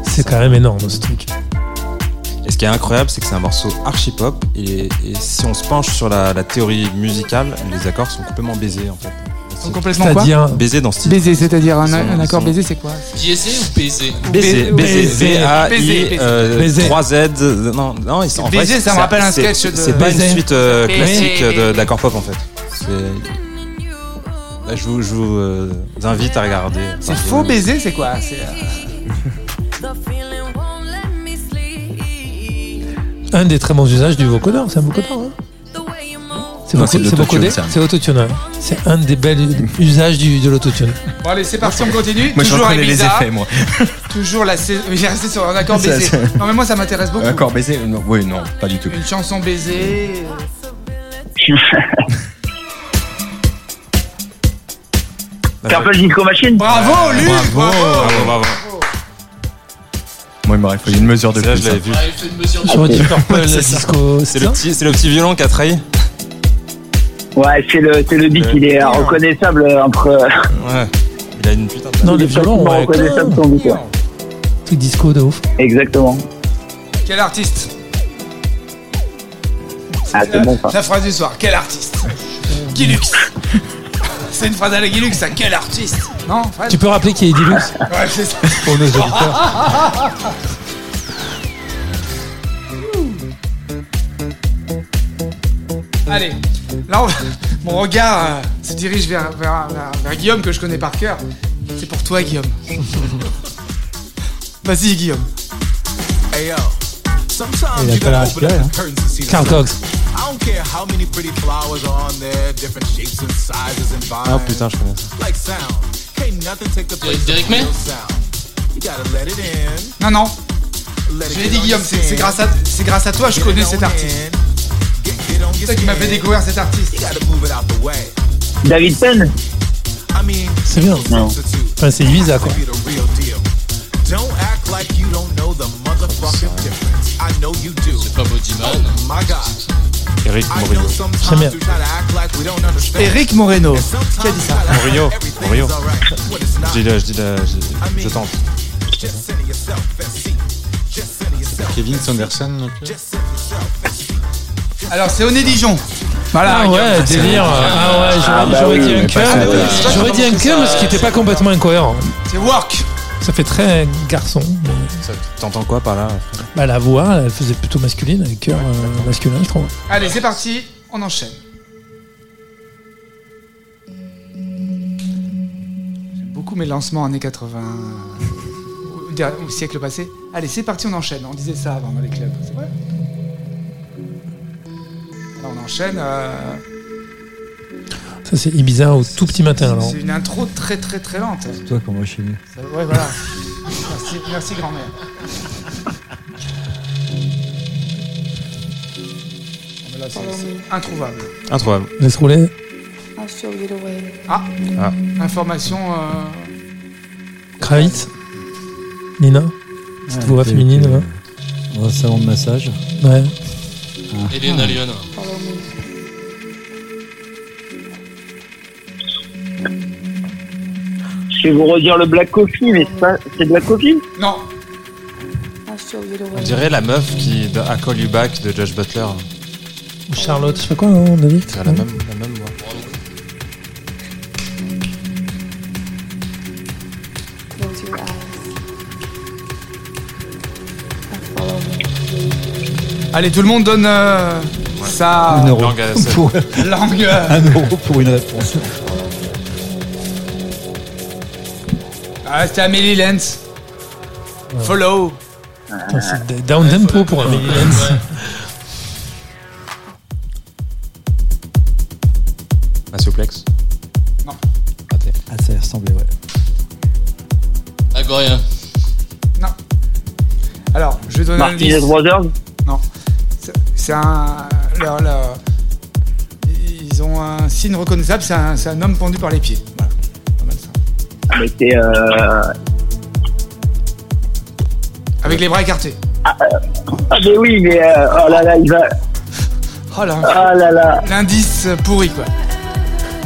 C'est quand même énorme ce truc. Et ce qui est incroyable, c'est que c'est un morceau archi pop. Et, et si on se penche sur la, la théorie musicale, les accords sont complètement baisés en fait. Sont complètement quoi C'est-à-dire. Baisés dans ce style. Baiser, c'est-à-dire un, accord baiser, c'est quoi Biaisé ou baisé Baiser, Baiser, baiser, B-A-I, baiser, euh, baiser. 3 Z. euh, Non, non, ils sont en vrai, Baiser, ça me c'est- rappelle un sketch de- C'est pas une Baiser. suite euh, Baiser. classique de- d'accords pop en fait. C'est. Là, je vous, je vous euh, invite à regarder. C'est faux baiser, c'est quoi Un des très bons usages du vocodeur, c'est un vocodeur. Hein c'est vocodé, c'est autotune. C'est un des bels usages du, de l'autotune. Bon, allez, c'est parti, on continue. Moi, je Toujours reconnais les Ibiza, effets, moi. Toujours la saison. J'ai resté sur un accord Ça, ça- Non, mais moi, ça m'intéresse beaucoup. Accord baiser non, Oui, non, pas du tout. Une chanson baiser. Purple Disco Machine Bravo, Luc Bravo, Bravo, bravo. Moi, il m'aurait fallu une mesure de plus. je l'avais hein. vu. Sur Purple C'est. Disco. Le, petit, c'est le petit violon qui a trahi. Ouais, c'est le, c'est le beat, il est euh, reconnaissable entre. euh, Ouais. Il a une putain de. Non, les est violons, ouais. reconnaissable son beat. Truc disco de ouf. Exactement. Quel artiste Ah, c'est bon ça. La phrase du soir, quel artiste Guilux C'est une phrase à la Guilux, ça, quel artiste Non, Fred Tu peux rappeler qui est Deluxe Ouais, c'est ça. pour nos auditeurs Allez, là, on va- mon regard euh, se dirige vers, vers, vers- vers Guillaume que je connais par cœur. C'est pour toi, Guillaume. Vas-y, Guillaume. Il a pas l'air inspiré. Hein. Carl Cox. Ah putain, je connais ça. Derek May Non, non. Je l'ai dit, Guillaume, c'est c'est grâce, à- c'est grâce à toi que je connais cet artiste. C'est toi qui m'a fait découvrir cet artiste. David Penn C'est bien. Non. Enfin, c'est Ibiza quoi. C'est pas Bodyman. Eric Morillo. J'aime bien. Eric Moreno. Qui a dit ça Morillo. Morillo. Je dis, la- je dis, la- je, je tente. Kevin Sanderson Alors, c'est Oné Dijon. Voilà. Ah ouais, délire. Ah ouais, Ah j'aurais bah j'aurais oui, dit un mais pas ça, J'aurais dit un cum, ce qui était pas complètement incohérent. C'est Work. Ça fait très garçon. mais- Ça- T'entends quoi par là Bah, la voix, elle faisait plutôt masculine, avec cœur euh, masculin, je trouve. Allez, c'est parti. On enchaîne. J'aime beaucoup mes lancements années 80. Au, siècle passé. Allez, c'est parti, on enchaîne. On disait ça avant dans les clubs. C'est vrai? Là, on enchaîne. euh, Ça, c'est Ibiza au tout petit matin, alors. c'est une intro très très très lente. Toi, comment je suis venu Ça- ouais, voilà. Merci, merci grand-mère. Là, c'est- c'est introuvable. Introuvable. Laisse rouler. Ah, Ah. information. euh, Kravitz. Nina Petite voix féminine, là. Dans un salon de massage. Ouais. Elena Lyon. Je vais vous redire le Black Coffee, mais c'est pas, c'est Black Coffee Non. On dirait la meuf qui a Call You Back de Josh Butler. Ou Charlotte, je fais quoi, hein, David C'est la même, la même voix. Allez, tout le monde donne euh, sa euro. Langue à la scène. Pour- langue. Un euro pour une réponse. Ah, c'était Amélie Lenz. Follow. C'est down tempo pour un Amélie Lenz. Un suplex. Ah, ça y ressemblait, ouais. Agorien. Non. Alors, je vais donner un Martinez. Brothers Non. C'est- C'est un. leur- leur- ils ont un signe reconnaissable, c'est un, c'est un homme pendu par les pieds. Euh... Avec les bras écartés. Ah, mais oui, mais euh, oh là là, il va. Oh là. Ah là là. L'indice pourri, quoi.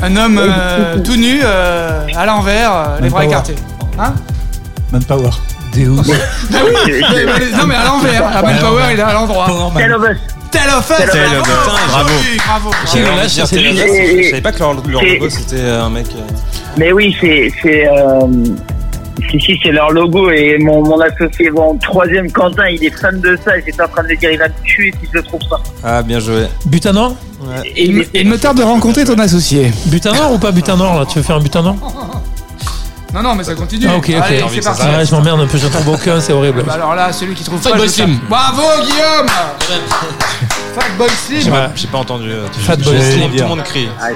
Un homme euh, tout nu, euh, à l'envers, euh, les bras écartés. Hein Manpower. Deus. Bah oui, Non, mais à l'envers. Ah, Manpower, il est à l'endroit. Tell of Us. Tell of Us. Tell of Us. Bravo. Bravo. J'ai Je savais pas que leur, logo c'était un mec. Mais oui, c'est. c'est euh... Si, si, c'est leur logo et mon, mon associé, mon troisième Quentin, il est fan de ça. J'étais en train de me dire, il va me tuer si je le trouve pas. Ah, bien joué. Butanor Et il, me- il me tarde de rencontrer ton associé. Butanor ou pas Butanor là? Tu veux faire un Butanor Non, non, mais ça continue. Ah ok, ok. Allez, c'est parti. Ah, je m'emmerde un peu, j'en trouve aucun, c'est horrible. Bah alors là, celui qui trouve pas. Bravo, Guillaume Fatboy J'ai Slim. pas, j'ai pas entendu. euh, tout- Fatboy tout le Slim. monde- Tout le monde crie. Ah,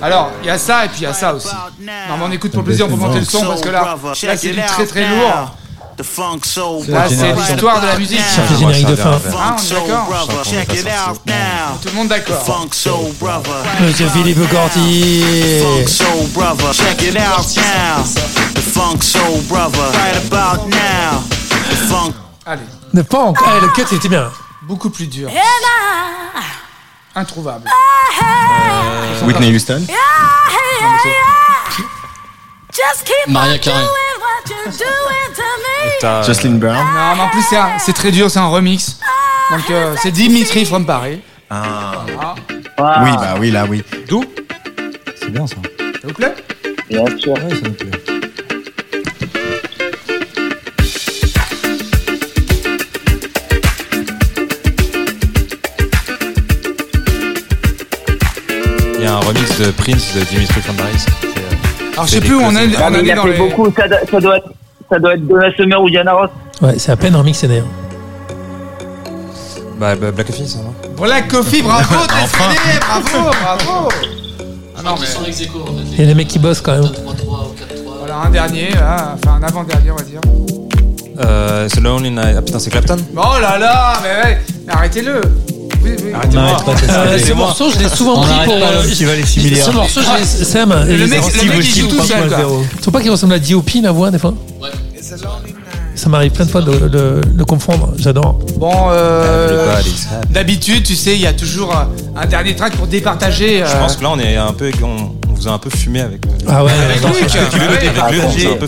pas. Alors, il y a ça et puis il y a ça aussi. Non, mais on écoute pour le plaisir, on peut monter le son parce que là, là c'est du très très lourd. The funk soul Là, c'est l'histoire de la musique. Ça fait générique de fin. Ah, on est d'accord. Tout le monde d'accord. Funk soul brother. Monsieur Philippe Corti. Funk soul brother. Check it out now. The funk soul brother. Right about now. The funk. Allez, Ne pas encore. Ah, le cut c'était bien. Beaucoup plus dur. Introuvable. Whitney Houston. Maria Carey. Jocelyn Brown. Non, mais en plus, c'est un- c'est très dur, c'est un remix. Donc, euh, c'est Dimitri from Paris. Ah. Voilà. Ah, Oui, bah oui, là, oui. D'où C'est bien ça. Ça vous plaît Bien sûr. Ouais, ça me plaît. Un remix de Prince de Dimitri from Paris. C'est, euh, Alors, je sais c'est plus où on est. Ah, on il a dans fait les... beaucoup. Ça, doit- ça doit être. Ça doit être Donna Summer ou Diana Ross. Ouais, c'est à peine remixé d'ailleurs. Bah, bah, Black Coffee, ça, non Black Coffee, bravo, très stylé, bravo, bravo. Ah non, Ils mais. Il y a des mecs qui bossent quand même. 3-3 ou 4-3. voilà, un dernier, là, enfin un avant-dernier, on va dire. euh, The Lonely Night. Ah putain, c'est Clapton Oh là là, mais, ouais, mais arrêtez-le. Oui, oui. De Euh, ce morceau, je l'ai souvent pris pour. euh, l'homme qui valait 6 milliards. Ce morceau, je l'ai. Sam, Le mec, le mec, il joue tout seul, quoi. Tu trouves pas qu'il ressemble à D.O.P. la voix des fois Ouais. Ça m'arrive plein de fois de de- de le confondre. J'adore. Bon, euh, d'habitude, tu sais, il y a toujours un, un dernier track pour départager. Je euh, pense que là, on est un peu. On, on vous a un peu fumé avec. euh, Ah ouais, avec non, Luc. Ah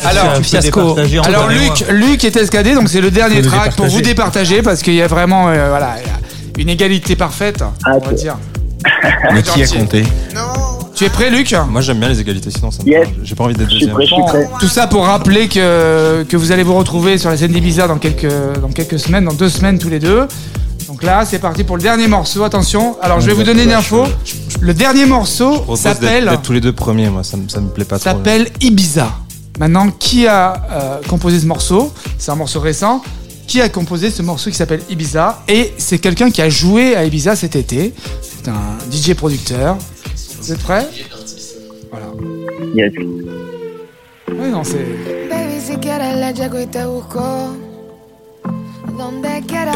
Ah, Alors, fiasco. Alors. Luc, Luc est escadé, donc c'est le dernier track pour vous départager. parce qu'il y a vraiment euh, voilà, il y a une égalité parfaite, Ah, on va dire. Mais qui a compté Tu es prêt Luc Moi, j'aime bien les égalités, sinon ça me Yes. J'ai pas envie d'être Je suis deuxième. prêt, je suis Bon, prêt. tout ça pour rappeler que, que vous allez vous retrouver sur la scène d'Ibiza dans quelques, dans quelques semaines, dans deux semaines tous les deux. Donc là, c'est parti pour le dernier morceau. Attention. Alors, je vais vous donner une info. Le dernier morceau s'appelle tous les deux premiers, moi, ça, me- ça me plaît pas trop. s'appelle Ibiza. Maintenant, qui a euh, composé ce morceau? C'est un morceau récent. Qui a composé ce morceau qui s'appelle Ibiza Et c'est quelqu'un qui a joué à Ibiza cet été. C'est un DJ producteur. Vous êtes prêts? Voilà. Yes. Oui, non, c'est. Et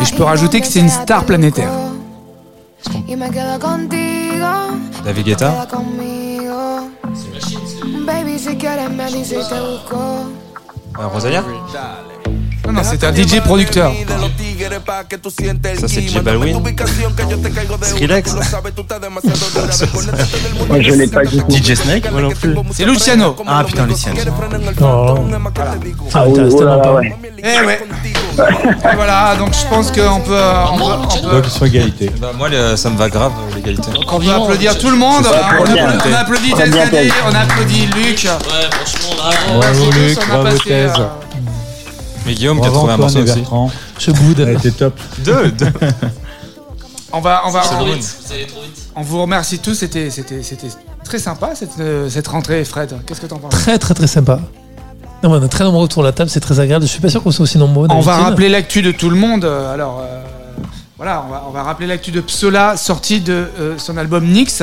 je peux rajouter que c'est une star planétaire. David Guetta quedas conmigo. Baby, si quieres me dices y te busco. Euh, Rosalia? Non, c'est un DJ producteur. Ça, c'est J Balwin. Skrillex. Moi, je l'ai pas. DJ Snake Moi non plus. C'est Luciano. Ah putain, Luciano. Oh. Ça Ah, oh là tellement là, pas. ouais. Eh ouais. Et voilà, donc je pense qu'on peut, on peut, on peut- Donc, ils sont égalité. Bah, moi, ça me va grave, l'égalité. on peut applaudir tout le monde. C'est On on applaudit Thèse. on applaudit Luc. Ouais, franchement, bravo. Bravo, Merci Luc, bravo, Thèse. euh, Mais Guillaume qui a trouvé un morceau aussi. Bertrand. Je boude. Elle était top. Deux, deux. On va, on va. Vous allez trop vite. on vous remercie tous. C'était, c'était, c'était très sympa cette, euh, cette rentrée, Fred. Qu'est-ce que t'en penses? Très très très sympa. Non, on est très nombreux autour de la table, c'est très agréable. Je suis pas sûr qu'on soit aussi nombreux. On va rappeler l'actu de tout le monde. Euh, Alors, euh, voilà, on va, on va rappeler l'actu de Psola, sortie de euh, son album Nix.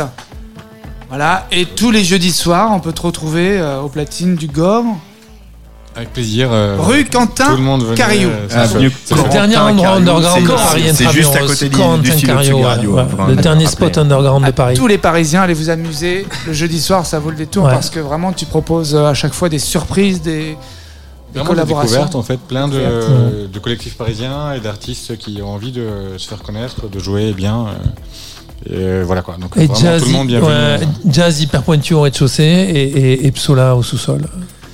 Voilà, et tous les jeudis soirs, on peut te retrouver euh, aux platines du Gore, Avec plaisir. euh, rue Quentin tout le monde venait, Cariou. euh, Ah, Le dernier endroit underground de c'est- Paris c'est intramuros, juste à côté du- du ouais, ouais. vraiment, Le dernier spot underground de Paris. tous les Parisiens, allez vous amuser. Le jeudi soir, ça vaut le détour Ouais. parce que vraiment, tu proposes euh, à chaque fois des surprises, des, des des collaborations. découvertes en fait, plein de, collectifs parisiens et d'artistes qui ont envie de se faire connaître, de jouer bien. euh, et voilà quoi. Donc Et vraiment jazz, tout le monde bienvenu. ouais, jazz hyper pointu au rez-de-chaussée et, et, et Psola au sous-sol.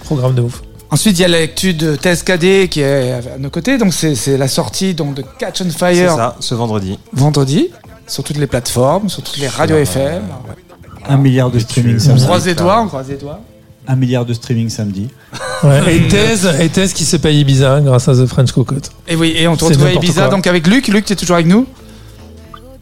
Programme de ouf. Ensuite, il y a l'actu de TSKD qui est à nos côtés. Donc, c'est c'est la sortie donc, de Catch on C'est Fire ça, ce vendredi. vendredi sur toutes les plateformes, sur toutes les radios FM. Un milliard de streaming On samedi. croise les doigts, on croise les doigts. Un milliard de streaming samedi. Ouais, et Thèse, et Thèse qui se paye Ibiza grâce à The French Cocotte. Et oui, et on te C'est retrouve à Ibiza quoi. donc avec Luc. Luc, tu es toujours avec nous?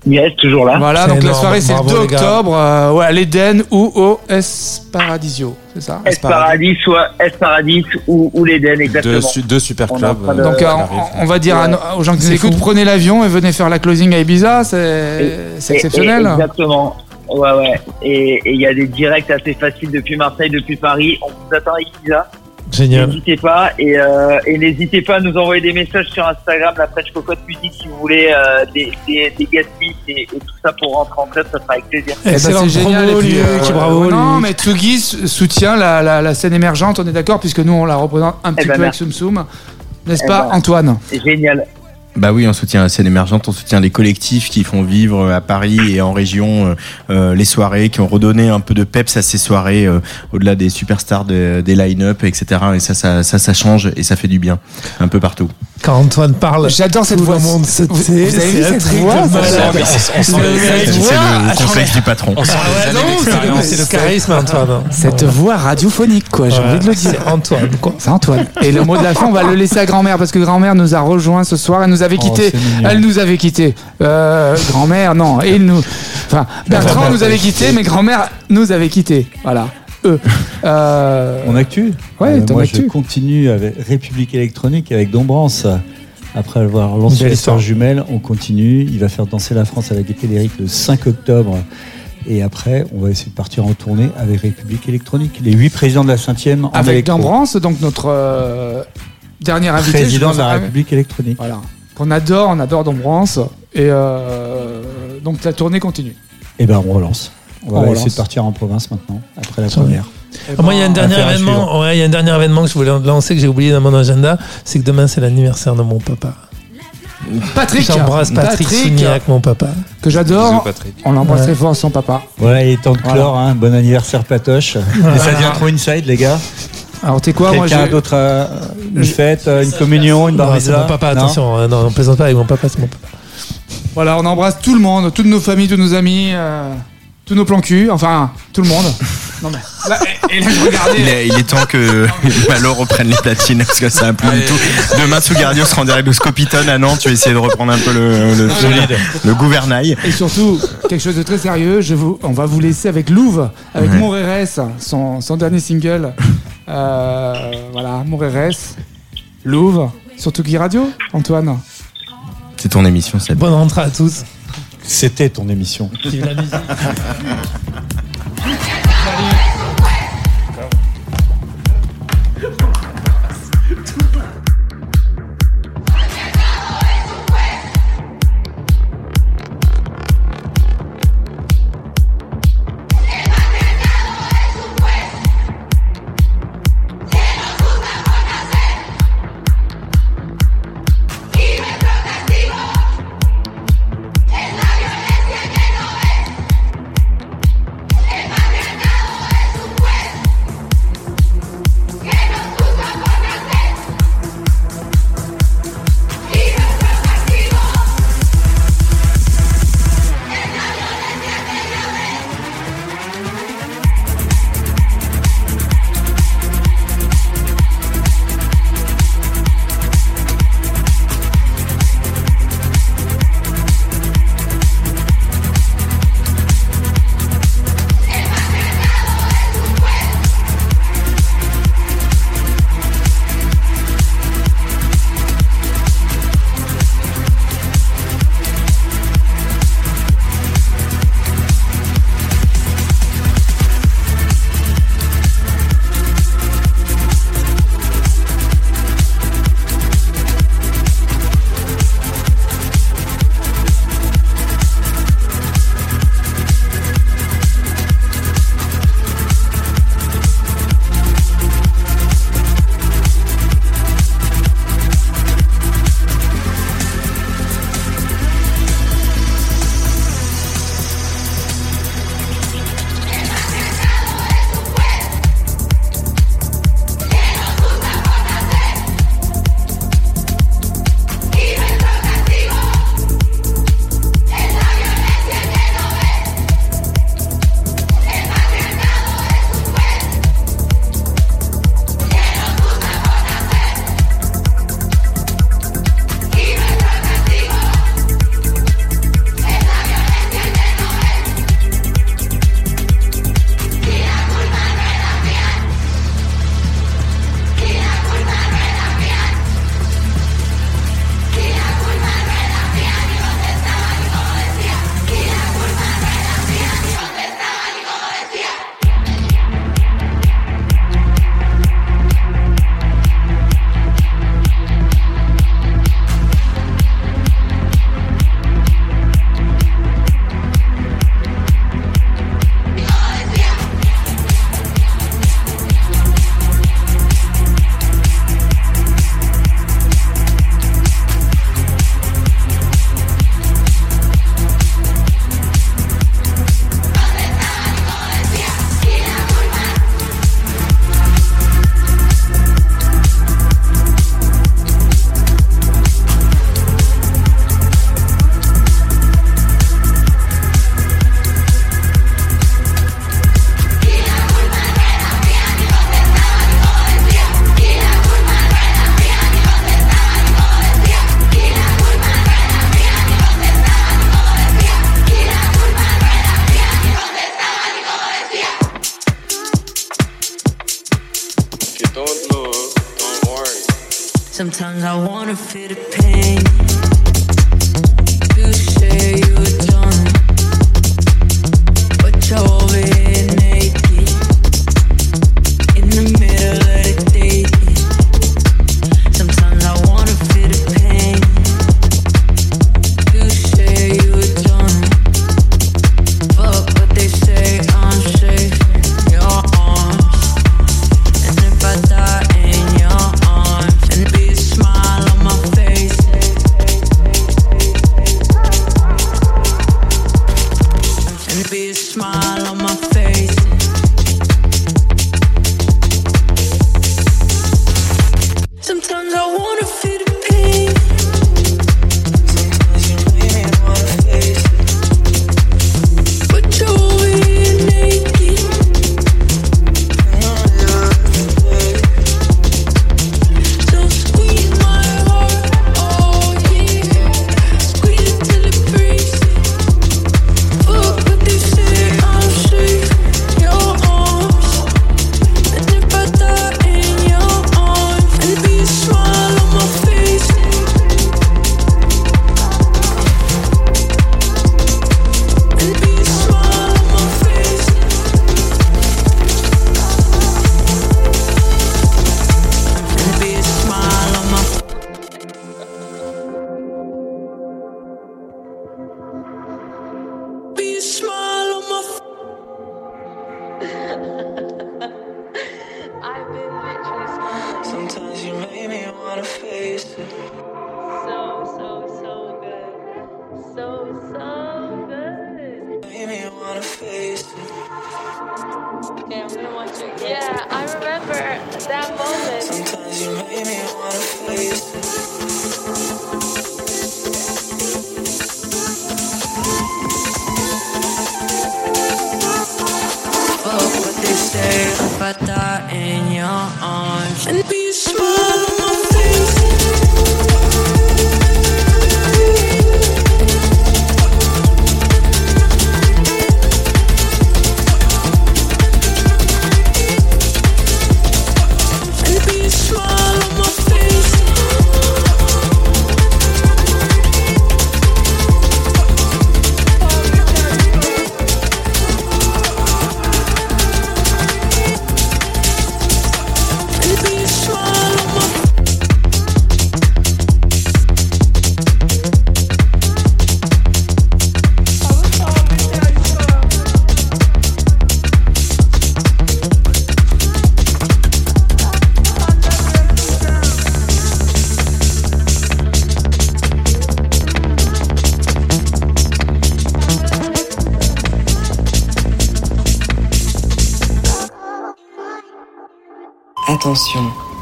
Yes, toujours là. Voilà, donc la soirée c'est le Bravo, 2 les gars. octobre euh, ouais, à l'Eden ou au S Paradisio, c'est ça S Paradis, soit S Paradis ou, ou l'Eden, Deux, exactement. su- deux super clubs. de- euh, Donc euh, arrivent. on, on va dire à aux gens qui nous écoutent, prenez l'avion et venez faire la closing à Ibiza, c'est Et- exceptionnel. et- exactement. Ouais, ouais. Et et il y a des directs assez faciles depuis Marseille, depuis Paris. On vous attend à Ibiza. Génial. N'hésitez pas. Et, euh, et n'hésitez pas à nous envoyer des messages sur Instagram, la French Cocotte Musique, si vous voulez euh, des, des, des guest et, et tout ça pour rentrer en club. Ça sera avec plaisir. Eh ben, Excellent c'est génial. promo, et puis, Luc, euh, bravo, Non, mais Tsugi sou- soutient la, la, la scène émergente, on est d'accord, puisque nous on la représente un petit ben, peu avec. Soum Soum. N'est-ce Eh pas, ben. Antoine? Génial. Bah oui, on soutient la scène émergente, on soutient les collectifs qui font vivre à Paris et en région euh, euh, les soirées, qui ont redonné un peu de peps à ces soirées, euh, au-delà des superstars de- des line-up, etc. Et ça, ça, ça, ça change et ça fait du bien, un peu partout. Quand Antoine parle, J'adore cette voix. monde se Vous- vous avez vu cette voix, on sent Le complexe du patron. On sent Ah les ouais, années non, c'est le- charisme, Antoine. Cette voix radiophonique, quoi, j'ai envie de le dire. C'est Antoine, quoi. C'est Antoine. Et le mot de la fin, on va le laisser à grand-mère parce que grand-mère nous a rejoint ce soir. Elle nous avait Oh, quitté. elle nous avait quitté. Euh, grand-mère, non. Et il nous. Enfin, Bertrand nous avait quitté, mais grand-mère nous avait quitté. Voilà. Euh, actu Ouais, ton Moi, actu. je continue avec République électronique avec Dombrance. Après avoir lancé les histoire. sœurs jumelles, on continue. Il va faire danser la France avec Gaieté Lyrique le 5 octobre. Et après, on va essayer de partir en tournée avec République électronique. Les huit présidents de la 5e en avec électro. Dambrance, donc notre euh, dernier invité. Président de la ah, République électronique. Voilà. Qu'on adore, on adore Dambrance. Et euh, donc la tournée continue. Et ben, on relance. On va On essayer relance. de partir en province maintenant, après la première. Ah, Moi, il y a un ben, dernier événement. Ouais, il y a un dernier événement que je voulais lancer que j'ai oublié dans mon agenda. C'est que demain, c'est l'anniversaire de mon papa. Patrick, J'embrasse Patrick, Souniac, mon papa. que j'adore. Patrick. On l'embrasse Ouais. très fort, son papa. Voilà, il est temps de Voilà. clore. Hein. Bon anniversaire, Patoche. Et ça devient trop inside, les gars. Alors, t'es quoi moi, Quelqu'un j'ai- d'autre a une fête, euh, une communion, une bar Non, c'est mitzvah mon papa, Non? attention. hein, Non, on plaisante pas avec mon papa, c'est mon papa. Voilà, on embrasse tout le monde, toutes nos familles, tous nos amis, euh, tous nos plans cul, enfin, tout le monde. Non mais, là, et, et là, je Il regardais. est, il est temps que Malo reprenne les platines parce que ça a plus du tout. Demain, Sougardio sera en direct de Scopitone à Nantes. Tu vas essayer de reprendre un peu le, le, le gouvernail. Et surtout, quelque chose de très sérieux, je vous, on va vous laisser avec Louve, avec Ouais. Son, son dernier single. Euh, voilà, Mon RS, Louve, sur Tuki Radio, Antoine. C'est ton émission, Seb. Bonne rentrée à tous. C'était ton émission.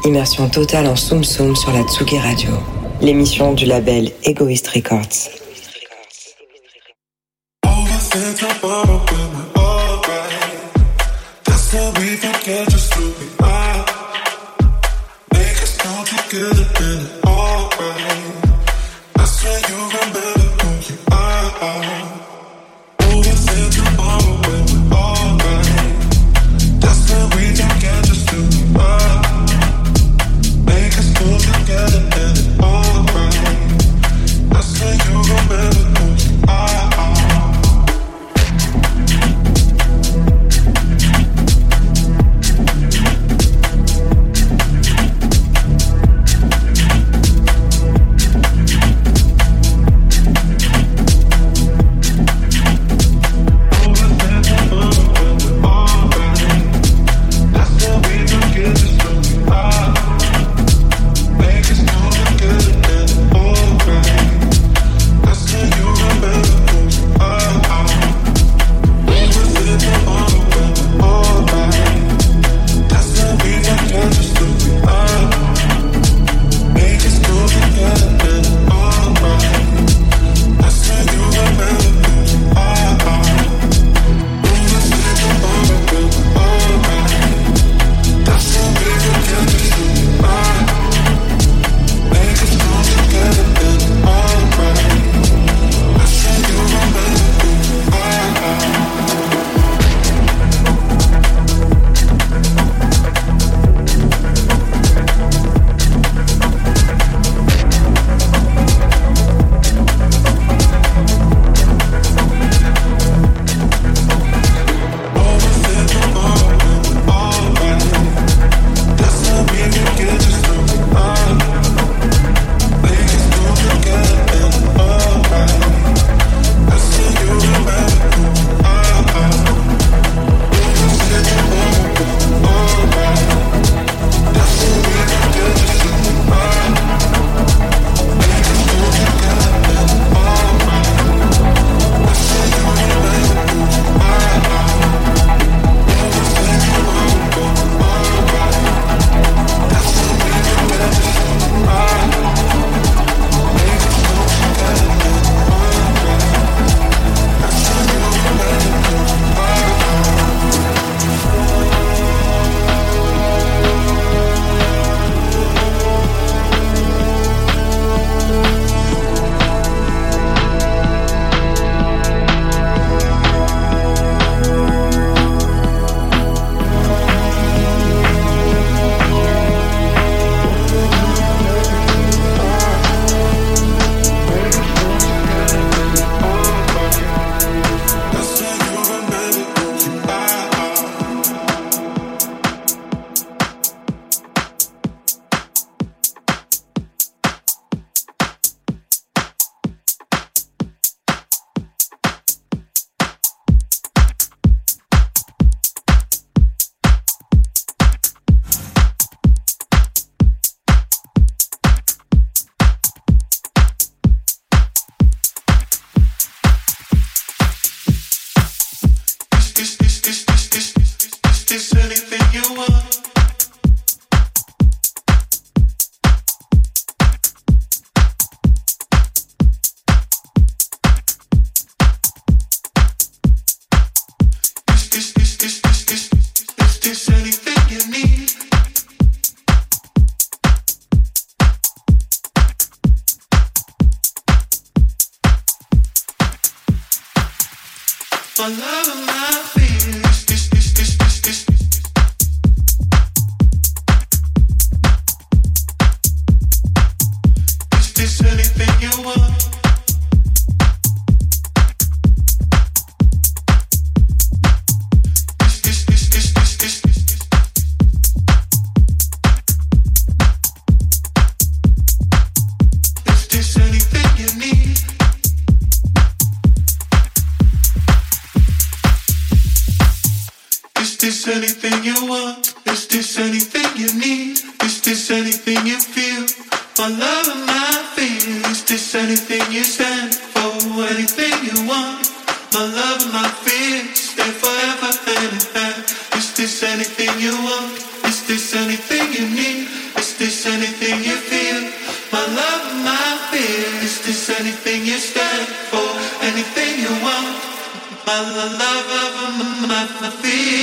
Immersion totale en Soum Soum sur la Tsugi Radio, l'émission du label Egoist Records. the a.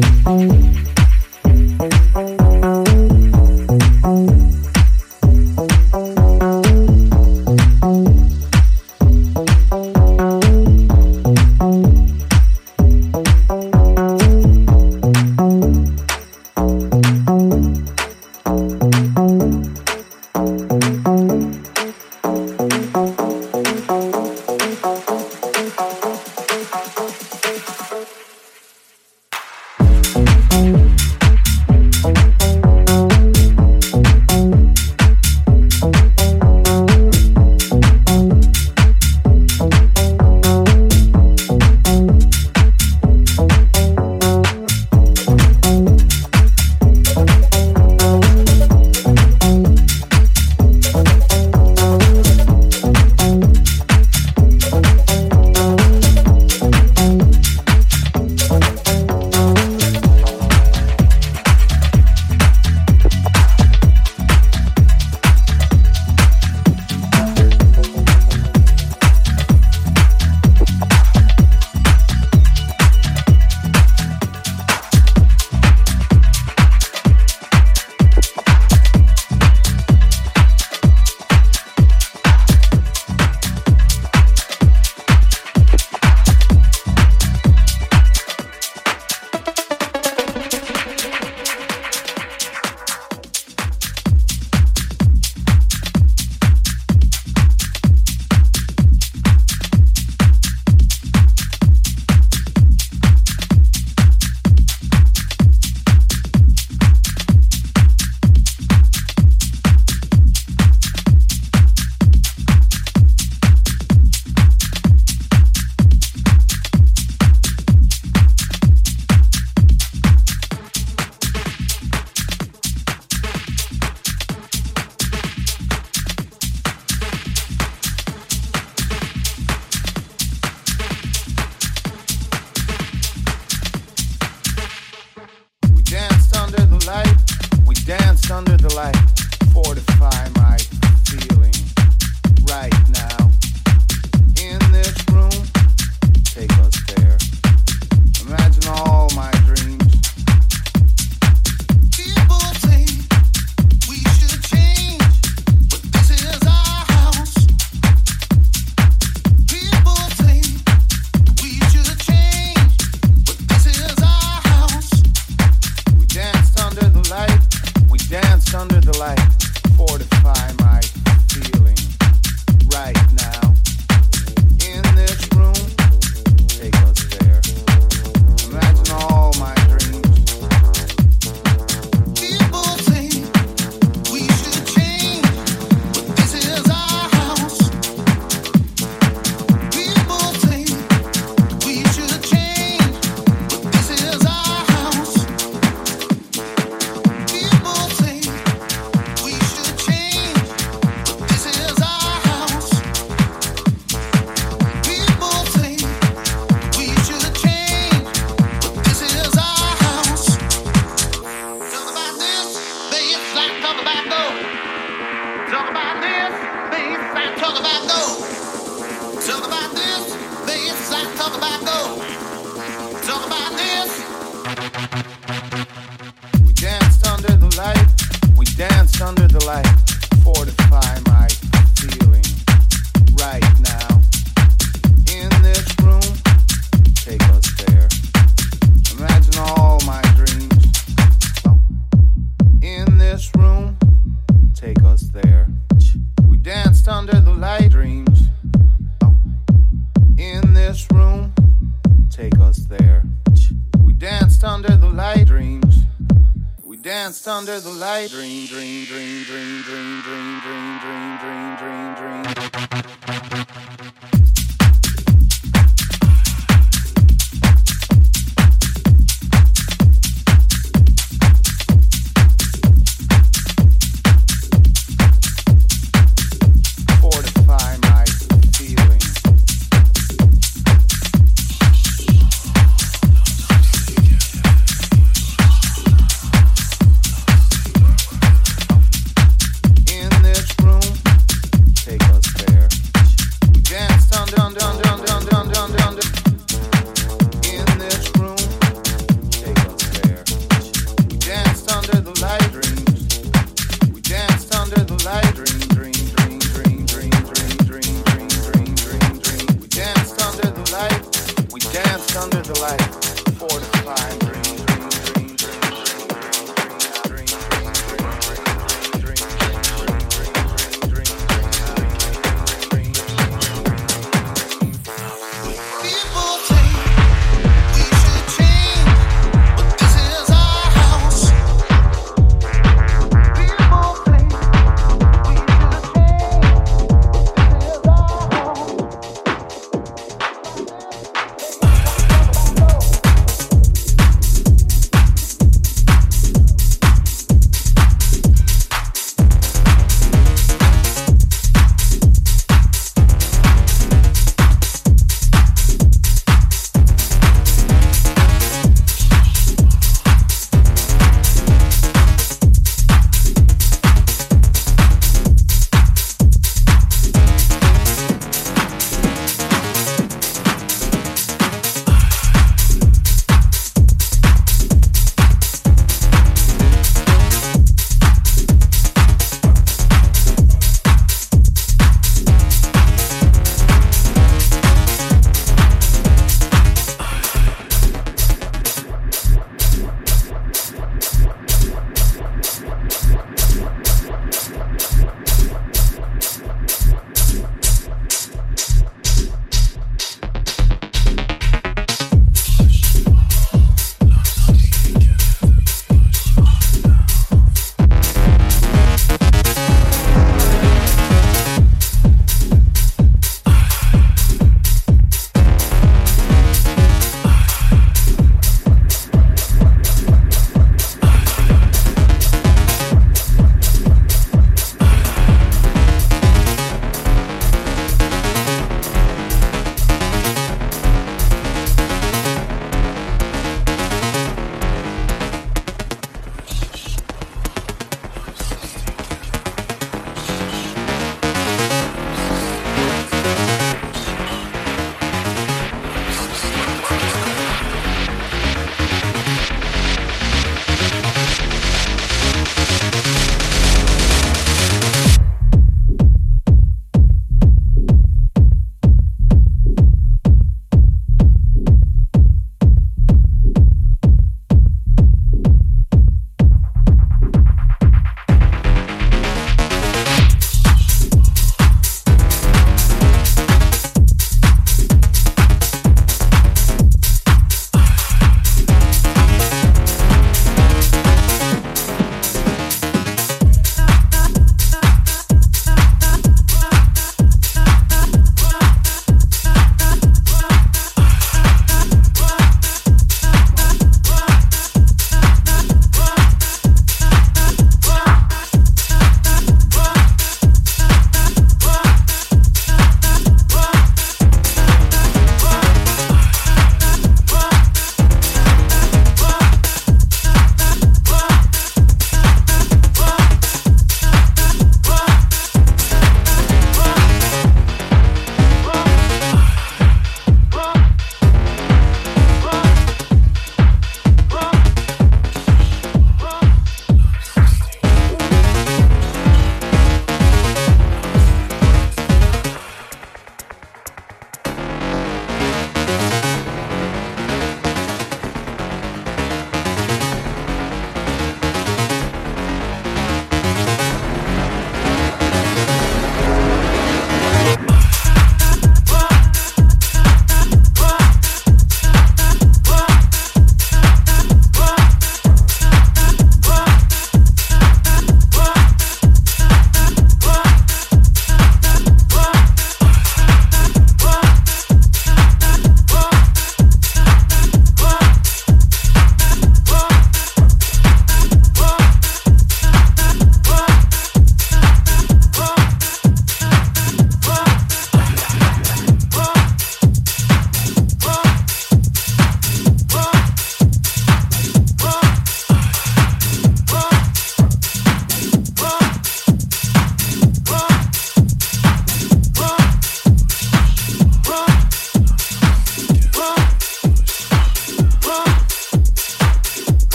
Bye.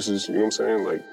This is, you know what I'm saying? Like,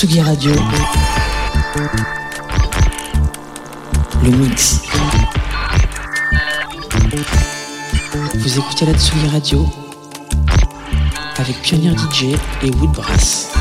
Tsugi Radio. Le mix. Vous écoutez la Tsugi Radio avec Pionnier DJ et Woodbrass.